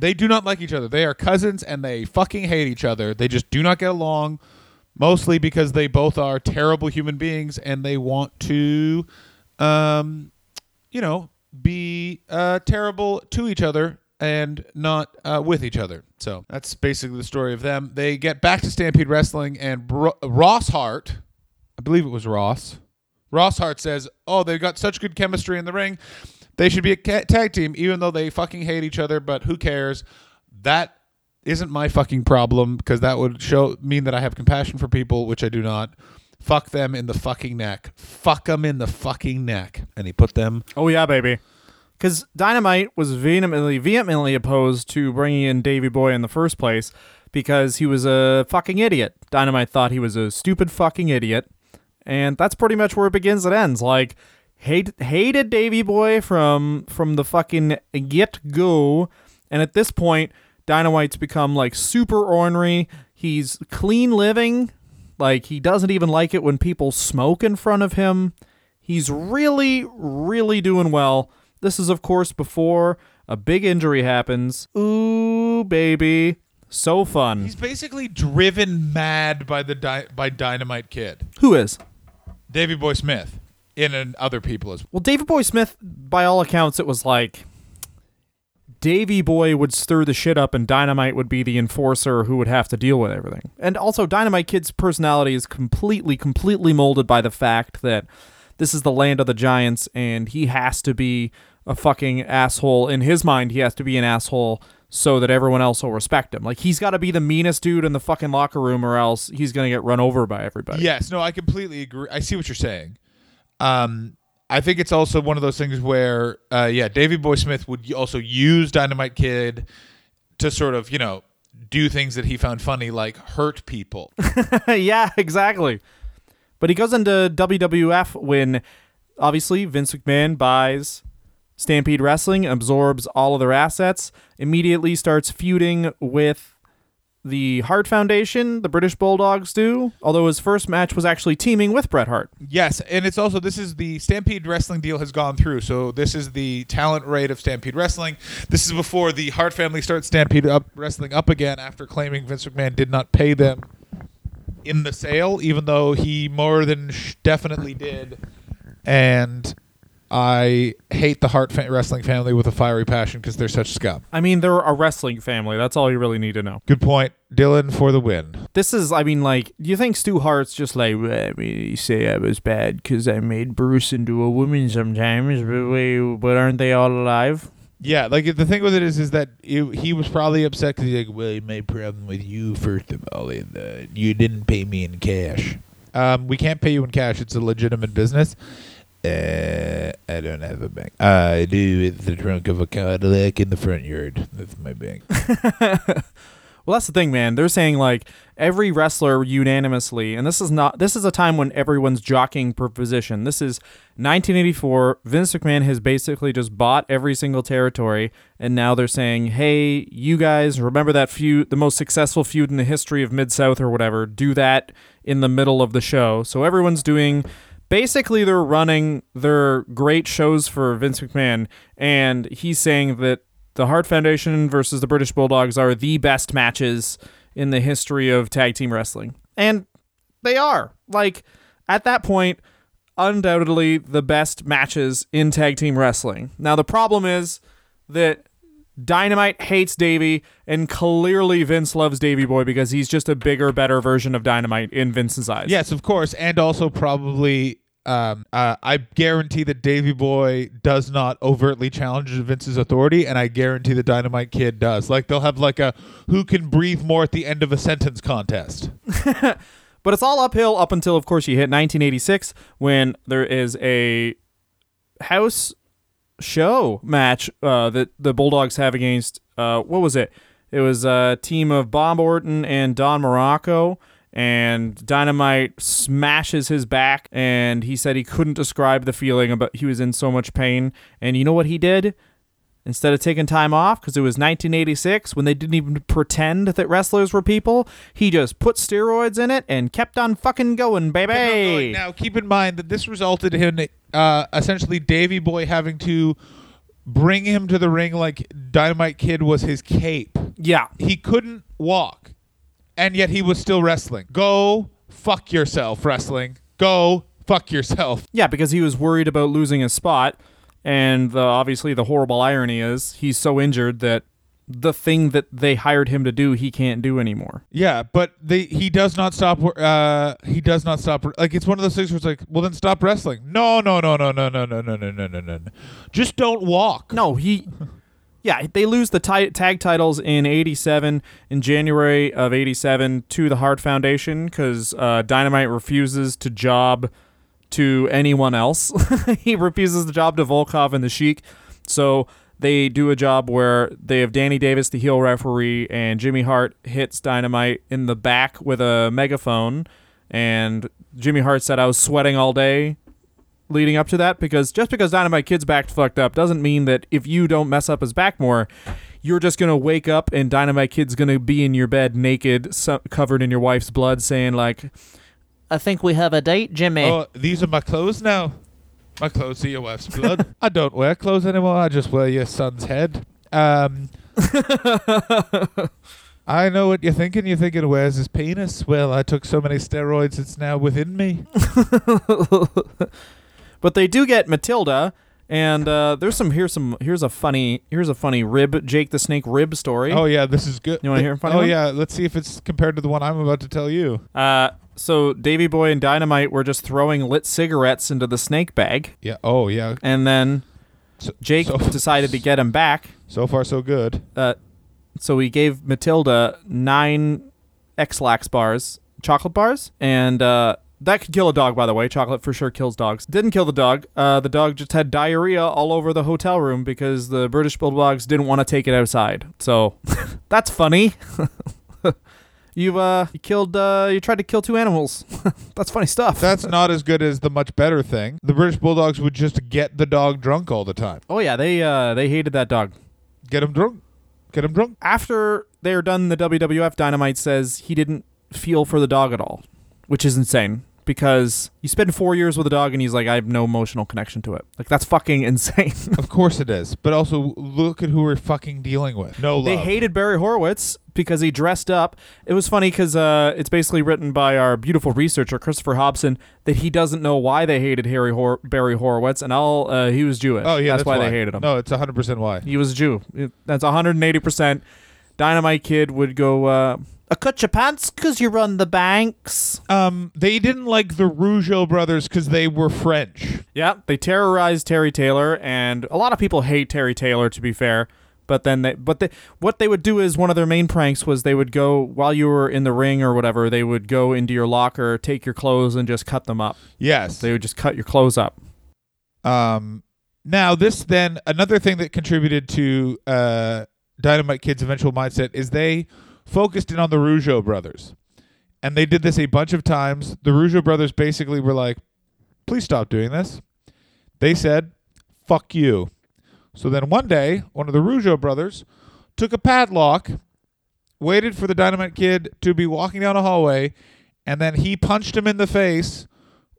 they do not like each other. They are cousins and they fucking hate each other. They just do not get along, mostly because they both are terrible human beings and they want to, um, you know, be uh, terrible to each other and not uh, with each other. So that's basically the story of them. They get back to Stampede Wrestling, and Bro- Ross Hart, I believe it was Ross. Ross Hart says, "Oh, they've got such good chemistry in the ring. They should be a tag team, even though they fucking hate each other. But who cares? That isn't my fucking problem because that would show mean that I have compassion for people, which I do not. Fuck them in the fucking neck. Fuck them in the fucking neck." And he put them. Oh yeah, baby. Because Dynamite was vehemently, vehemently opposed to bringing in Davy Boy in the first place because he was a fucking idiot. Dynamite thought he was a stupid fucking idiot, and that's pretty much where it begins and ends. Like, hate, hated Davy Boy from from the fucking get go, and at this point, Dynamite's become like super ornery. He's clean living, like he doesn't even like it when people smoke in front of him. He's really, really doing well. This is, of course, before a big injury happens. Ooh, baby. So fun. He's basically driven mad by the di- by Dynamite Kid, Who is? Davy Boy Smith, in and other people as well. Well, Davy Boy Smith, by all accounts, it was like Davy Boy would stir the shit up and Dynamite would be the enforcer who would have to deal with everything. And also, Dynamite Kid's personality is completely, completely molded by the fact that this is the land of the giants and he has to be a fucking asshole. In his mind, he has to be an asshole so that everyone else will respect him. Like, he's got to be the meanest dude in the fucking locker room or else he's going to get run over by everybody. Yes, no, I completely agree. I see what you're saying. Um, I think it's also one of those things where, uh, yeah, Davy Boy Smith would also use Dynamite Kid to sort of, you know, do things that he found funny, like hurt people. yeah, exactly. But he goes into WWF when obviously Vince McMahon buys Stampede Wrestling, absorbs all of their assets, immediately starts feuding with the Hart Foundation, the British Bulldogs do, although his first match was actually teaming with Bret Hart. yes, and it's also this is the Stampede Wrestling deal has gone through, so this is the talent rate of Stampede Wrestling. This is before the Hart family starts Stampede up Wrestling up again after claiming Vince McMahon did not pay them in the sale, even though he more than definitely did. And I hate the Hart fa- wrestling family with a fiery passion because they're such scum. I mean, they're a wrestling family. That's all you really need to know. Good point, Dylan for the win. This is, I mean, like, do you think Stu Hart's just like, "Well, I mean, you say I was bad because I made Bruce into a woman sometimes, but wait, but aren't they all alive? Yeah, like the thing with it is, is that he, he was probably upset because he's like, Well, my problem with you, first of all, is uh, you didn't pay me in cash. um, we can't pay you in cash. It's a legitimate business. Uh, I don't have a bank. I do. It's the trunk of a Cadillac in the front yard. That's my bank. Well, that's the thing, man. They're saying like every wrestler unanimously, and this is not. This is a time when everyone's jockeying for position. This is 1984. Vince McMahon has basically just bought every single territory, and now they're saying, "Hey, you guys, remember that feud, the most successful feud in the history of Mid South or whatever? Do that in the middle of the show." So everyone's doing. Basically, they're running their great shows for Vince McMahon, and he's saying that the Hart Foundation versus the British Bulldogs are the best matches in the history of tag team wrestling. And they are. Like, at that point, undoubtedly the best matches in tag team wrestling. Now, the problem is that Dynamite hates Davey, and clearly Vince loves Davey Boy because he's just a bigger, better version of Dynamite in Vince's eyes. Yes, of course, and also probably. Um, uh, I guarantee that Davy Boy does not overtly challenge Vince's authority, and I guarantee the Dynamite Kid does. Like they'll have like a who can breathe more at the end of a sentence contest. But it's all uphill up until, of course, you hit 1986 when there is a house show match uh, that the Bulldogs have against, uh, what was it? It was a team of Bob Orton and Don Muraco. And Dynamite smashes his back, and he said he couldn't describe the feeling, but he was in so much pain. And you know what he did? Instead of taking time off, because it was 1986 when they didn't even pretend that wrestlers were people, he just put steroids in it and kept on fucking going, baby. Now, keep in mind that this resulted in uh, essentially Davy Boy having to bring him to the ring like Dynamite Kid was his cape. Yeah. He couldn't walk, and yet he was still wrestling. Go fuck yourself, wrestling. Go fuck yourself. Yeah, because he was worried about losing his spot. And the, obviously, the horrible irony is he's so injured that the thing that they hired him to do, he can't do anymore. Yeah, but they he does not stop. Uh, he does not stop. Like it's one of those things where it's like, well, then stop wrestling. No, no, no, no, no, no, no, no, no, no, no, no. Just don't walk. No, he. Yeah, they lose the ti- tag titles in '87 in January of '87 to the Hart Foundation because uh, Dynamite refuses to job to anyone else. he refuses the job to Volkoff and the Sheik. So they do a job where they have Danny Davis, the heel referee, and Jimmy Hart hits Dynamite in the back with a megaphone. And Jimmy Hart said, I was sweating all day leading up to that because just because Dynamite Kid's back fucked up doesn't mean that if you don't mess up his back more, you're just gonna wake up and Dynamite Kid's gonna be in your bed naked, so- covered in your wife's blood, saying like, "I think we have a date, Jimmy." Oh, these are my clothes now. My clothes are your wife's blood. I don't wear clothes anymore. I just wear your son's head. Um, I know what you're thinking. You're thinking, where's his penis? Well, I took so many steroids, it's now within me. but they do get Matilda, and uh, there's some here's some here's a funny here's a funny rib Jake the Snake rib story. Oh yeah, this is good. You wanna hear a funny Oh one? yeah, let's see if it's compared to the one I'm about to tell you. Uh, so Davy Boy and Dynamite were just throwing lit cigarettes into the snake bag, Yeah. Oh yeah. and then So, Jake so, decided to get him back. So far, so good. Uh, so he gave Matilda nine Ex-Lax bars, chocolate bars, and uh, that could kill a dog. By the way, chocolate for sure kills dogs. Didn't kill the dog. Uh, the dog just had diarrhea all over the hotel room because the British Bulldogs didn't want to take it outside. So that's funny. you uh, you killed uh, you tried to kill two animals. that's funny stuff. That's not as good as the much better thing. The British Bulldogs would just get the dog drunk all the time. oh yeah, they uh, they hated that dog. Get him drunk. Get him drunk. after they're done the WWF Dynamite says he didn't feel for the dog at all, which is insane because you spend 4 years with a dog and he's like I have no emotional connection to it. Like that's fucking insane. Of course it is. But also look at who we're fucking dealing with. No love. they hated Barry Horowitz because he dressed up. It was funny cuz uh, it's basically written by our beautiful researcher Christopher Hobson that he doesn't know why they hated Harry Hor- Barry Horowitz and all uh, he was Jewish. Oh yeah, that's, why, they hated him. No, it's 100% why. He was a Jew. It- That's 180%. Dynamite Kid would go, uh, I cut your pants because you run the banks. Um they didn't like the Rougeau brothers cuz they were French. Yeah, they terrorized Terry Taylor, and a lot of people hate Terry Taylor, to be fair. But then they, but they, what they would do is one of their main pranks was they would go while you were in the ring or whatever. They would go into your locker, take your clothes, and just cut them up. Yes. They would just cut your clothes up. Um, now this then another thing that contributed to uh, Dynamite Kid's eventual mindset is they focused in on the Rougeau brothers, and they did this a bunch of times. The Rougeau brothers basically were like, "Please stop doing this." They said, "Fuck you." So then one day, one of the Rougeau brothers took a padlock, waited for the Dynamite Kid to be walking down a hallway, and then he punched him in the face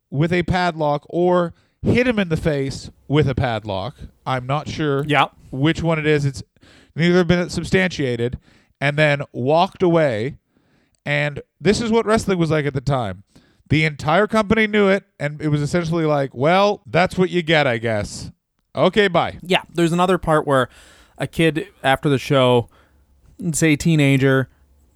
with a padlock or hit him in the face with a padlock. I'm not sure Yeah. which one it is. It's neither been substantiated. And then walked away. And this is what wrestling was like at the time. The entire company knew it, and it was essentially like, well, that's what you get, I guess. Okay, bye. Yeah, there's another part where a kid after the show, say teenager,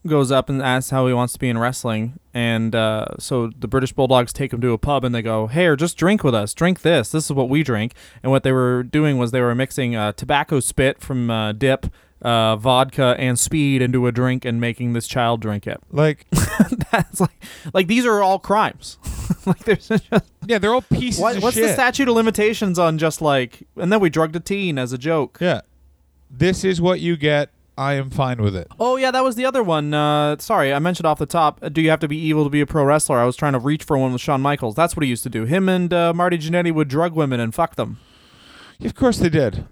goes up and asks how he wants to be in wrestling, and uh, so the British Bulldogs take him to a pub and they go, "Hey, or just drink with us. Drink this. This is what we drink." And what they were doing was they were mixing uh, tobacco spit from uh, dip. Uh, vodka and speed into a drink and making this child drink it. Like, That's like, like these are all crimes. like there's just yeah, they're all pieces what, of what's shit. the statute of limitations on just like and then we drugged a teen as a joke. Yeah. This is what you get. I am fine with it. Oh yeah, that was the other one. Uh, sorry, I mentioned off the top. uh, Do you have to be evil to be a pro wrestler? I was trying to reach for one with Shawn Michaels. That's what he used to do. Him and uh, Marty Jannetty would drug women and fuck them. Of course they did.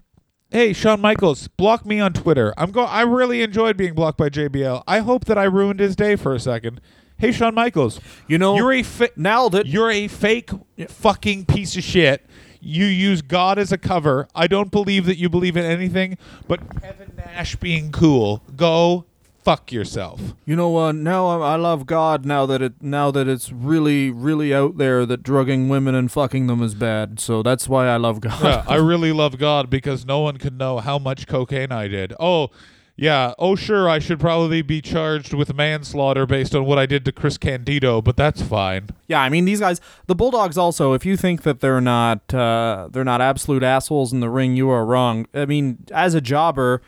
Hey, Shawn Michaels, block me on Twitter. I'm go. I really enjoyed being blocked by JBL. I hope that I ruined his day for a second. Hey, Shawn Michaels, You know, you're a fa- nailed it. you're a fake fucking piece of shit. You use God as a cover. I don't believe that you believe in anything but Kevin Nash being cool. Go fuck yourself. You know, uh, now I, I love God. Now that it now that it's really really out there that drugging women and fucking them is bad. So that's why I love God. Yeah, I really love God because no one can know how much cocaine I did. Oh, yeah. Oh, sure, I should probably be charged with manslaughter based on what I did to Chris Candido, but that's fine. Yeah, I mean these guys, the Bulldogs. Also, if you think that they're not uh, they're not absolute assholes in the ring, you are wrong. I mean, as a jobber,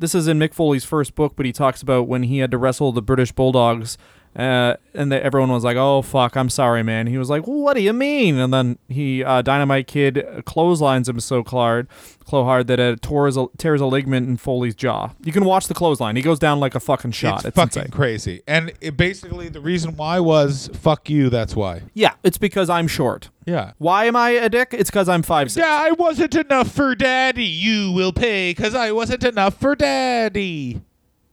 this is in Mick Foley's first book, but he talks about when he had to wrestle the British Bulldogs. Uh, and the, everyone was like, "Oh fuck, I'm sorry, man." He was like, "What do you mean?" And then he uh, Dynamite Kid clotheslines him so hard, so hard that it tears a, tears a ligament in Foley's jaw. You can watch the clothesline; he goes down like a fucking shot. It's, It's, fucking insane. crazy. And it basically, the reason why was fuck you. That's why. Yeah, it's because I'm short. Yeah. Why am I a dick? It's because I'm five six. Yeah, I wasn't enough for daddy. You will pay because I wasn't enough for daddy.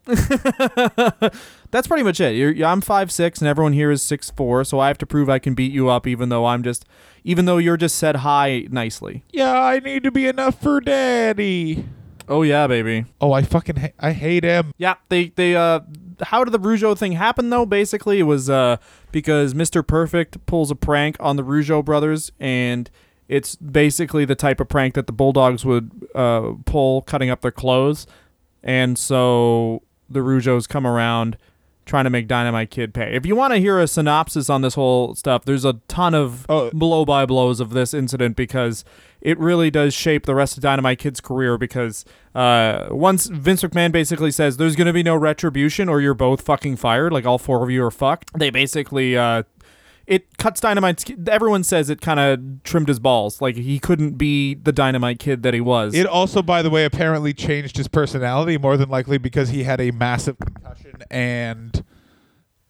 That's pretty much it. You're, I'm five six, and everyone here is six four, so I have to prove I can beat you up, even though I'm just, even though you're just said hi nicely. Yeah, I need to be enough for daddy. Oh yeah, baby. Oh, I fucking ha- I hate him. Yeah, they they uh, how did the Rougeau thing happen though? Basically, it was uh because Mr. Perfect pulls a prank on the Rougeau brothers, and it's basically the type of prank that the Bulldogs would uh pull, cutting up their clothes, and so the Rougeaus come around trying to make Dynamite Kid pay. If you want to hear a synopsis on this whole stuff, there's a ton of Oh. blow by blows of this incident because it really does shape the rest of Dynamite Kid's career because uh, once Vince McMahon basically says there's going to be no retribution or you're both fucking fired, like all four of you are fucked, they basically uh, it cuts Dynamite's everyone says it kind of trimmed his balls. Like he couldn't be the Dynamite Kid that he was. It also, by the way, apparently changed his personality more than likely because he had a massive concussion and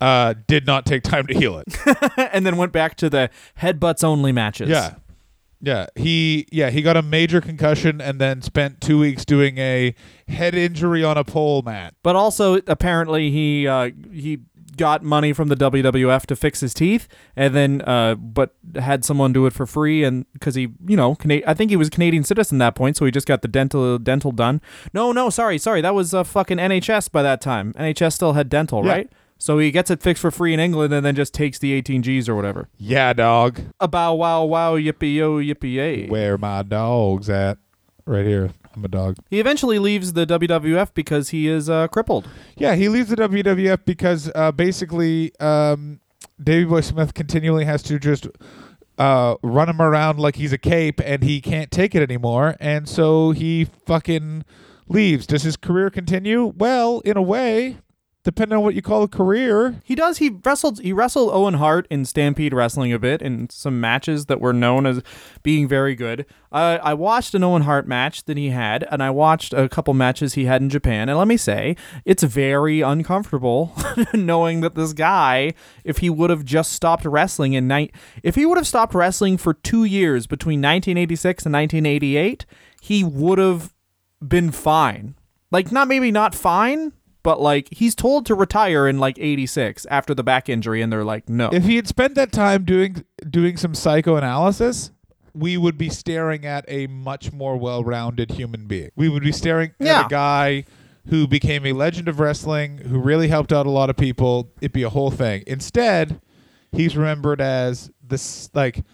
uh, did not take time to heal it. and then went back to the headbutts only matches. yeah, yeah. He yeah he got a major concussion and then spent two weeks doing a head injury on a pole mat. But also, apparently, he uh, he got money from the WWF to fix his teeth, and then uh, but had someone do it for free, and because he, you know, Cana- I think he was a Canadian citizen at that point, so he just got the dental dental done. No, no, sorry, sorry, that was uh, fucking NHS by that time. NHS still had dental, Yeah. right? So he gets it fixed for free in England, and then just takes the 18 Gs or whatever. Yeah, dog. A bow wow wow yippee yo yippee yay. Where my dogs at? Right here. I'm a dog. He eventually leaves the WWF because he is uh, crippled. Yeah, he leaves the WWF because uh, basically um, Davey Boy Smith continually has to just uh, run him around like he's a cape, and he can't take it anymore, and so he fucking leaves. Does his career continue? Well, in a way, depending on what you call a career. He does. He wrestled. He wrestled Owen Hart in Stampede Wrestling a bit in some matches that were known as being very good. I I watched an Owen Hart match that he had, and I watched a couple matches he had in Japan. And let me say, it's very uncomfortable knowing that this guy, if he would have just stopped wrestling in night, if he would have stopped wrestling for two years between 1986 and 1988, he would have been fine. Like not maybe not fine, but like he's told to retire in like 86 after the back injury and they're like no. If he had spent that time doing doing some psychoanalysis, we would be staring at a much more well-rounded human being. We would be staring Yeah. at a guy who became a legend of wrestling, who really helped out a lot of people. It'd be a whole thing. Instead, he's remembered as this like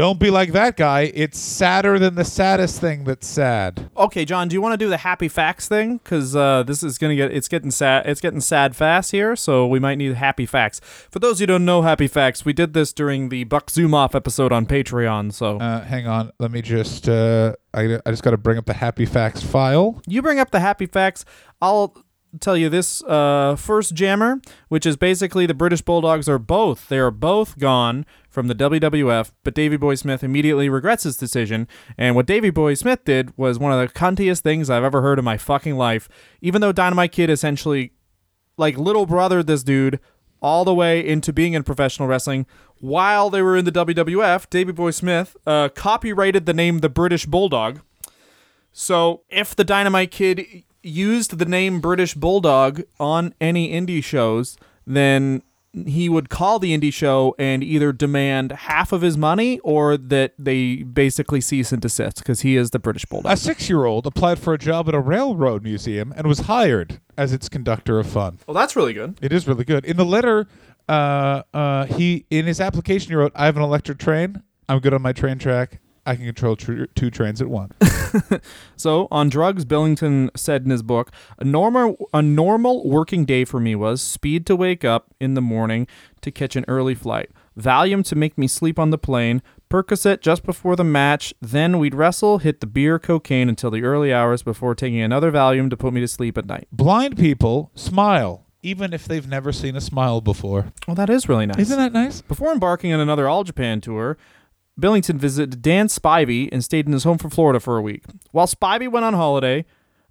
don't be like that guy. It's sadder than the saddest thing that's sad. okay, John, do you want to do the happy facts thing cuz uh, this is going to get it's getting sad it's getting sad fast here, so we might need happy facts. For those who don't know happy facts, we did this during the Buck Zoom off episode on Patreon, so Uh, hang on, let me just uh, I, I just got to bring up the happy facts file. you bring up the happy facts. I'll tell you this uh, first jammer, which is basically the British Bulldogs are both they are both gone from the WWF, but Davy Boy Smith immediately regrets his decision. And what Davy Boy Smith did was one of the cuntiest things I've ever heard in my fucking life. Even though Dynamite Kid essentially like little brother this dude all the way into being in professional wrestling. While they were in the WWF, Davy Boy Smith uh, copyrighted the name the British Bulldog. So if the Dynamite Kid used the name British Bulldog on any indie shows, then he would call the indie show and either demand half of his money or that they basically cease and desist because he is the British Bulldog. A six-year-old applied for a job at a railroad museum and was hired as its conductor of fun. well, that's really good. It is really good. In the letter, uh, uh, he in his application he wrote, "I have an electric train. I'm good on my train track. I can control tr- two trains at once." So on drugs, Billington said in his book, a normal a normal working day for me was speed to wake up in the morning to catch an early flight, Valium to make me sleep on the plane, Percocet just before the match, then we'd wrestle, hit the beer, cocaine until the early hours before taking another Valium to put me to sleep at night. Blind people smile even if they've never seen a smile before. Well, that is really nice. Isn't that nice? Before embarking on another All Japan tour, Billington visited Dan Spivey and stayed in his home for Florida for a week. While Spivey went on holiday,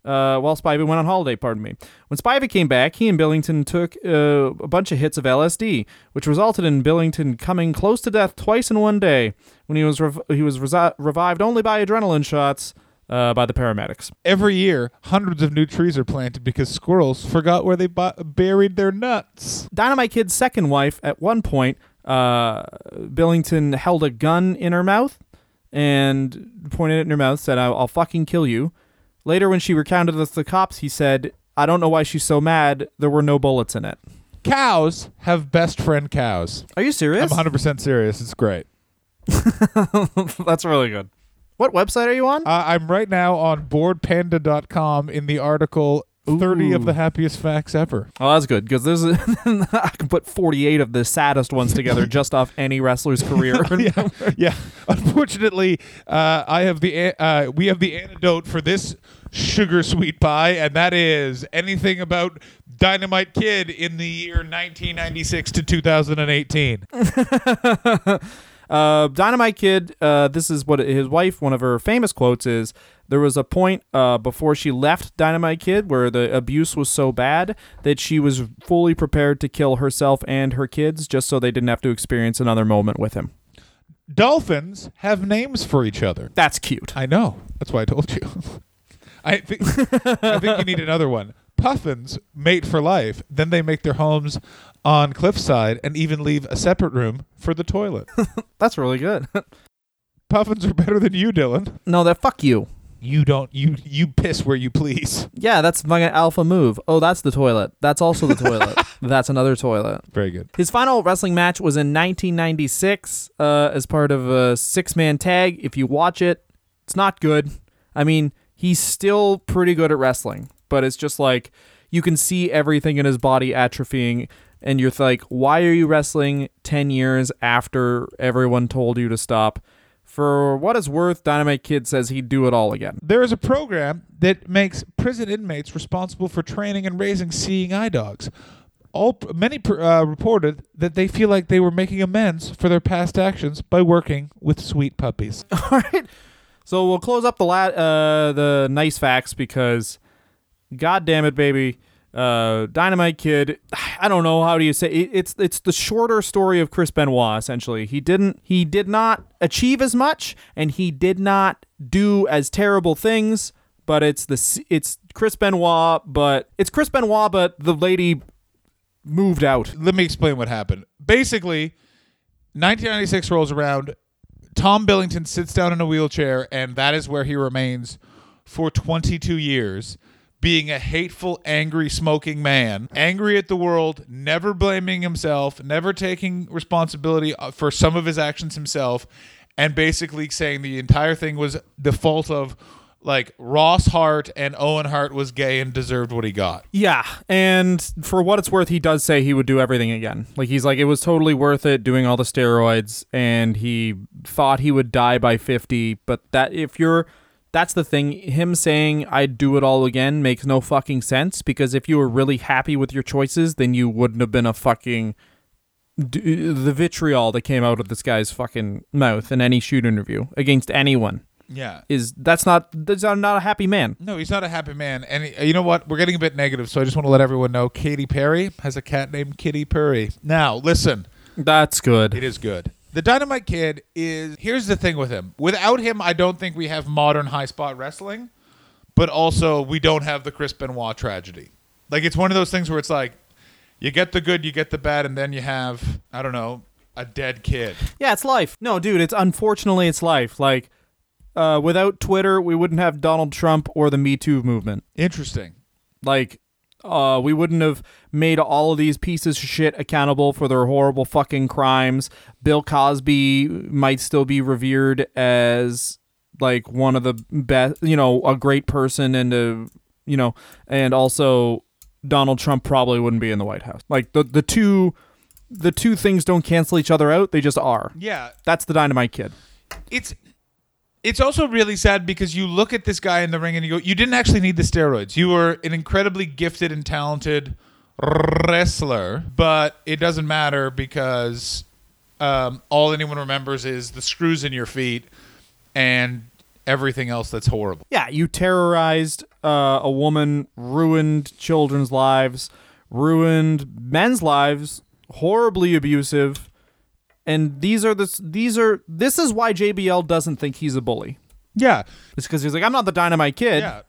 uh, while Spivey went on holiday, pardon me. When Spivey came back, he and Billington took uh, a bunch of hits of LSD, which resulted in Billington coming close to death twice in one day. When he was rev- he was resi- revived only by adrenaline shots uh, by the paramedics. Every year, hundreds of new trees are planted because squirrels forgot where they bu- buried their nuts. Dynamite Kid's second wife, at one point, uh, Billington held a gun in her mouth and pointed it in her mouth, said, I'll, I'll fucking kill you. Later, when she recounted this to the cops, he said, I don't know why she's so mad. There were no bullets in it. Cows have best friend cows. Are you serious? I'm 100% serious. It's great. That's really good. What website are you on? Uh, I'm right now on boredpanda.com in the article 30 of the happiest facts ever. Oh, that's good because there's I can put 48 of the saddest ones together just off any wrestler's career. yeah, yeah. Unfortunately, uh, I have the uh, we have the antidote for this sugar sweet pie, and that is anything about Dynamite Kid in the year 1996 to 2018. Uh, Dynamite Kid, uh, this is what his wife, one of her famous quotes is there was a point uh, before she left Dynamite Kid where the abuse was so bad that she was fully prepared to kill herself and her kids just so they didn't have to experience another moment with him. Dolphins have names for each other. That's cute. I know. That's why I told you. I think I think you need another one. Puffins mate for life. Then they make their homes on cliffside and even leave a separate room for the toilet. That's really good. Puffins are better than you, Dylan. no, that fuck you. You don't. You you piss where you please. Yeah, that's my alpha move. Oh, that's the toilet. That's also the toilet. that's another toilet. Very good. His final wrestling match was in 1996 uh, as part of a six man tag. If you watch it, it's not good. I mean, he's still pretty good at wrestling, but it's just like you can see everything in his body atrophying, and you're like, why are you wrestling 10 years after everyone told you to stop? For what it's worth, Dynamite Kid says he'd do it all again. There is a program that makes prison inmates responsible for training and raising seeing eye dogs. All many uh, reported that they feel like they were making amends for their past actions by working with sweet puppies. All right. So we'll close up the la- uh, the nice facts because, god damn it, baby, uh, Dynamite Kid. I don't know how do you say it, it's it's the shorter story of Chris Benoit. Essentially, he didn't he did not achieve as much, and he did not do as terrible things. But it's the it's Chris Benoit, but it's Chris Benoit, but the lady moved out. Let me explain what happened. Basically, 1996 rolls around. Tom Billington sits down in a wheelchair, and that is where he remains for 22 years, being a hateful, angry, smoking man, angry at the world, never blaming himself, never taking responsibility uh, for some of his actions himself, and basically saying the entire thing was the fault of like Ross Hart and Owen Hart was gay and deserved what he got. Yeah, and for what it's worth, he does say he would do everything again. Like he's like it was totally worth it doing all the steroids, and he thought he would die by fifty. But that if you're, that's the thing. Him saying I'd do it all again makes no fucking sense because if you were really happy with your choices, then you wouldn't have been a fucking. d- The vitriol that came out of this guy's fucking mouth in any shoot interview against anyone Yeah. is that's not that's not a happy man. No, he's not a happy man. And he- you know what? We're getting a bit negative, so I just want to let everyone know Katy Perry has a cat named Kitty Perry. Now, listen, That's good. it is good. The Dynamite Kid is. Here's the thing with him. Without him, I don't think we have modern high spot wrestling, but also we don't have the Chris Benoit tragedy. Like, it's one of those things where it's like, You get the good, you get the bad, and then you have I don't know a dead kid. Yeah, it's life. No, dude, it's unfortunately it's life. Like, uh, without Twitter, we wouldn't have Donald Trump or the Me Too movement. Interesting. Like, uh, we wouldn't have made all of these pieces of shit accountable for their horrible fucking crimes. Bill Cosby might still be revered as like one of the best, you know, a great person and a, you know, and also Donald Trump probably wouldn't be in the White House. Like the the two the two things don't cancel each other out, they just are. Yeah, That's the dynamite kid. it's it's also really sad because you look at this guy in the ring and you go, you didn't actually need the steroids. You were an incredibly gifted and talented wrestler, but it doesn't matter because um, all anyone remembers is the screws in your feet and everything else that's horrible. Yeah, you terrorized uh, a woman, ruined children's lives, ruined men's lives, horribly abusive, and these are the these are this is why JBL doesn't think he's a bully. Yeah, It's because he's like, I'm not the dynamite kid. yeah.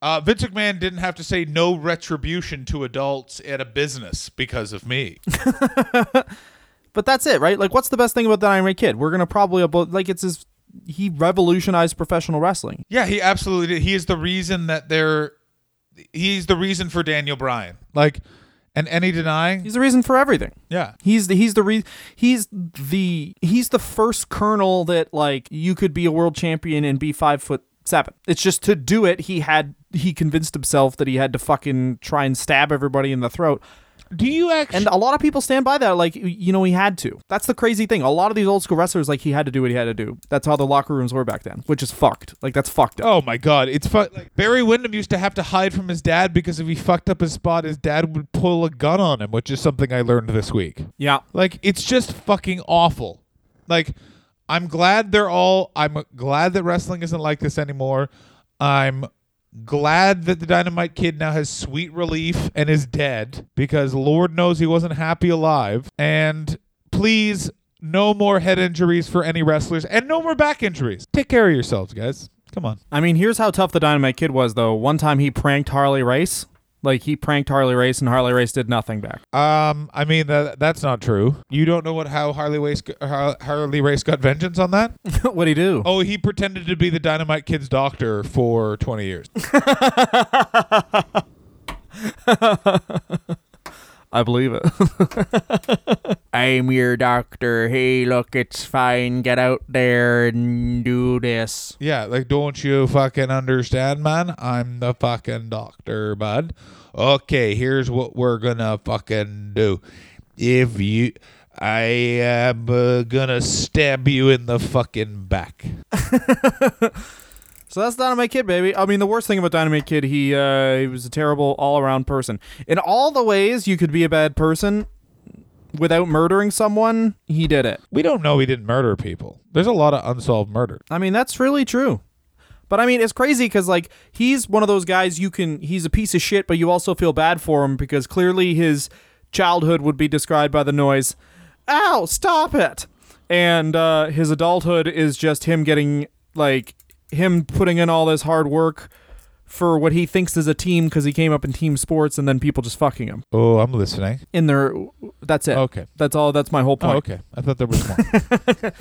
Uh, Vince McMahon didn't have to say no retribution to adults at a business because of me. But that's it, right? Like, what's the best thing about the dynamite kid? We're gonna probably abo- like it's his. He revolutionized professional wrestling. Yeah, he absolutely did. He is the reason that they're. He's the reason for Daniel Bryan. Like, and any denying. He's the reason for everything. yeah. He's the he's the re- he's the he's the first colonel that like you could be a world champion and be five foot seven. It's just to do it, he had he convinced himself that he had to fucking try and stab everybody in the throat. Do you actually? And a lot of people stand by that, like you know, he had to. That's the crazy thing. A lot of these old school wrestlers, like he had to do what he had to do. That's how the locker rooms were back then, which is fucked. Like that's fucked up. oh my god, it's fu- like Barry Windham used to have to hide from his dad because if he fucked up his spot, his dad would pull a gun on him, which is something I learned this week. Yeah, Like it's just fucking awful. Like I'm glad they're all I'm glad that wrestling isn't like this anymore. I'm glad that the Dynamite Kid now has sweet relief and is dead because Lord knows he wasn't happy alive. And please no more head injuries for any wrestlers and no more back injuries. Take care of yourselves, guys. Come on. I mean, here's how tough the Dynamite Kid was, though. One time he pranked Harley Race. Like he pranked Harley Race, and Harley Race did nothing back. Um, I mean that that's not true. You don't know what how Harley Race Har- Harley Race got vengeance on that? What'd he do? Oh, he pretended to be the Dynamite Kid's doctor for 20 years. I believe it. I'm your doctor. Hey, look, it's fine. Get out there and do this. yeah, like don't you fucking understand, man? I'm the fucking doctor, bud. Okay, here's what we're gonna fucking do. If you I am uh, gonna stab you in the fucking back. So that's Dynamite Kid, baby. I mean, the worst thing about Dynamite Kid, he uh, he was a terrible all-around person. In all the ways you could be a bad person without murdering someone, he did it. We don't know he didn't murder people. There's a lot of unsolved murder. I mean, that's really true. But I mean, it's crazy because like he's one of those guys you can. He's a piece of shit, but you also feel bad for him because clearly his childhood would be described by the noise. Ow! Stop it! And uh, his adulthood is just him getting like him putting in all this hard work for what he thinks is a team because he came up in team sports, and then people just fucking him Oh, I'm listening. in their. That's it. Okay. That's all. That's my whole Oh, point. okay. I thought there was more.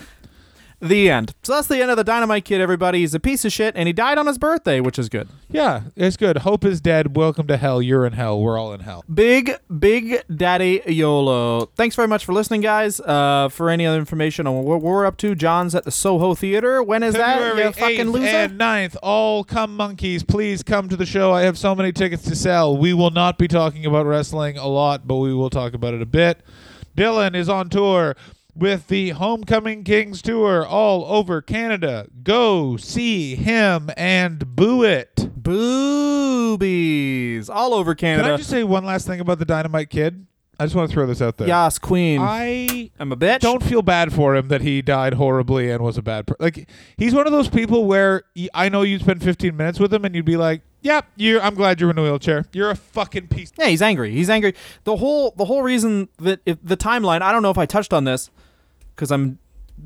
The end. So that's the end of the Dynamite Kid. Everybody, he's a piece of shit, and he died on his birthday, which is good. yeah, it's good. Hope is dead. Welcome to hell. You're in hell. We're all in hell. Big, big daddy YOLO. Thanks very much for listening, guys. Uh, for any other information on what we're up to, John's at the Soho Theater. When is that, February you fucking 8th loser? and 9th. All come monkeys. Please come to the show. I have so many tickets to sell. We will not be talking about wrestling a lot, but we will talk about it a bit. Dylan is on tour with the Homecoming Kings tour all over Canada. Go see him and boo it. Boobies. All over Canada. Can I just say one last thing about the Dynamite Kid? I just want to throw this out there. Yas, queen. I I'm a bitch. don't feel bad for him that he died horribly and was a bad person. Like he's one of those people where I know you'd spend 15 minutes with him and you'd be like, "Yep, you. I'm glad you're in a wheelchair. You're a fucking piece." Yeah, he's angry. He's angry. The whole the whole reason that if the timeline, I don't know if I touched on this because I'm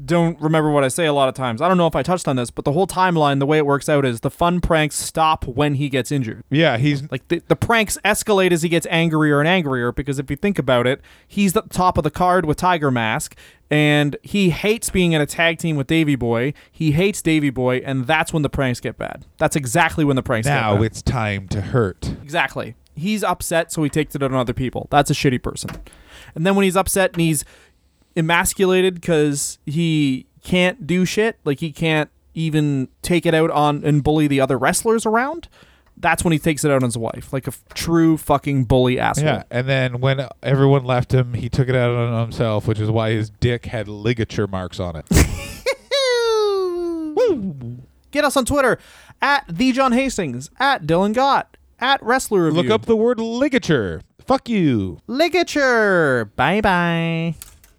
don't remember what I say a lot of times. I don't know if I touched on this, but the whole timeline, the way it works out is the fun pranks stop when he gets injured. Yeah, he's Like the, the pranks escalate as he gets angrier and angrier because if you think about it, he's at the top of the card with Tiger Mask and he hates being in a tag team with Davy Boy. He hates Davy Boy and that's when the pranks get bad. That's exactly when the pranks now get bad. it's time to hurt. Exactly. He's upset, so he takes it out on other people. That's a shitty person. And then when he's upset and he's emasculated because he can't do shit, like he can't even take it out on and bully the other wrestlers around, that's when he takes it out on his wife, like a f- true fucking bully asshole. Yeah, and then when everyone left him, he took it out on himself, which is why his dick had ligature marks on it. Get us on Twitter at the John Hastings, at Dylan Gott, at Wrestler Review. Look up the word ligature. Fuck you. ligature. Bye bye.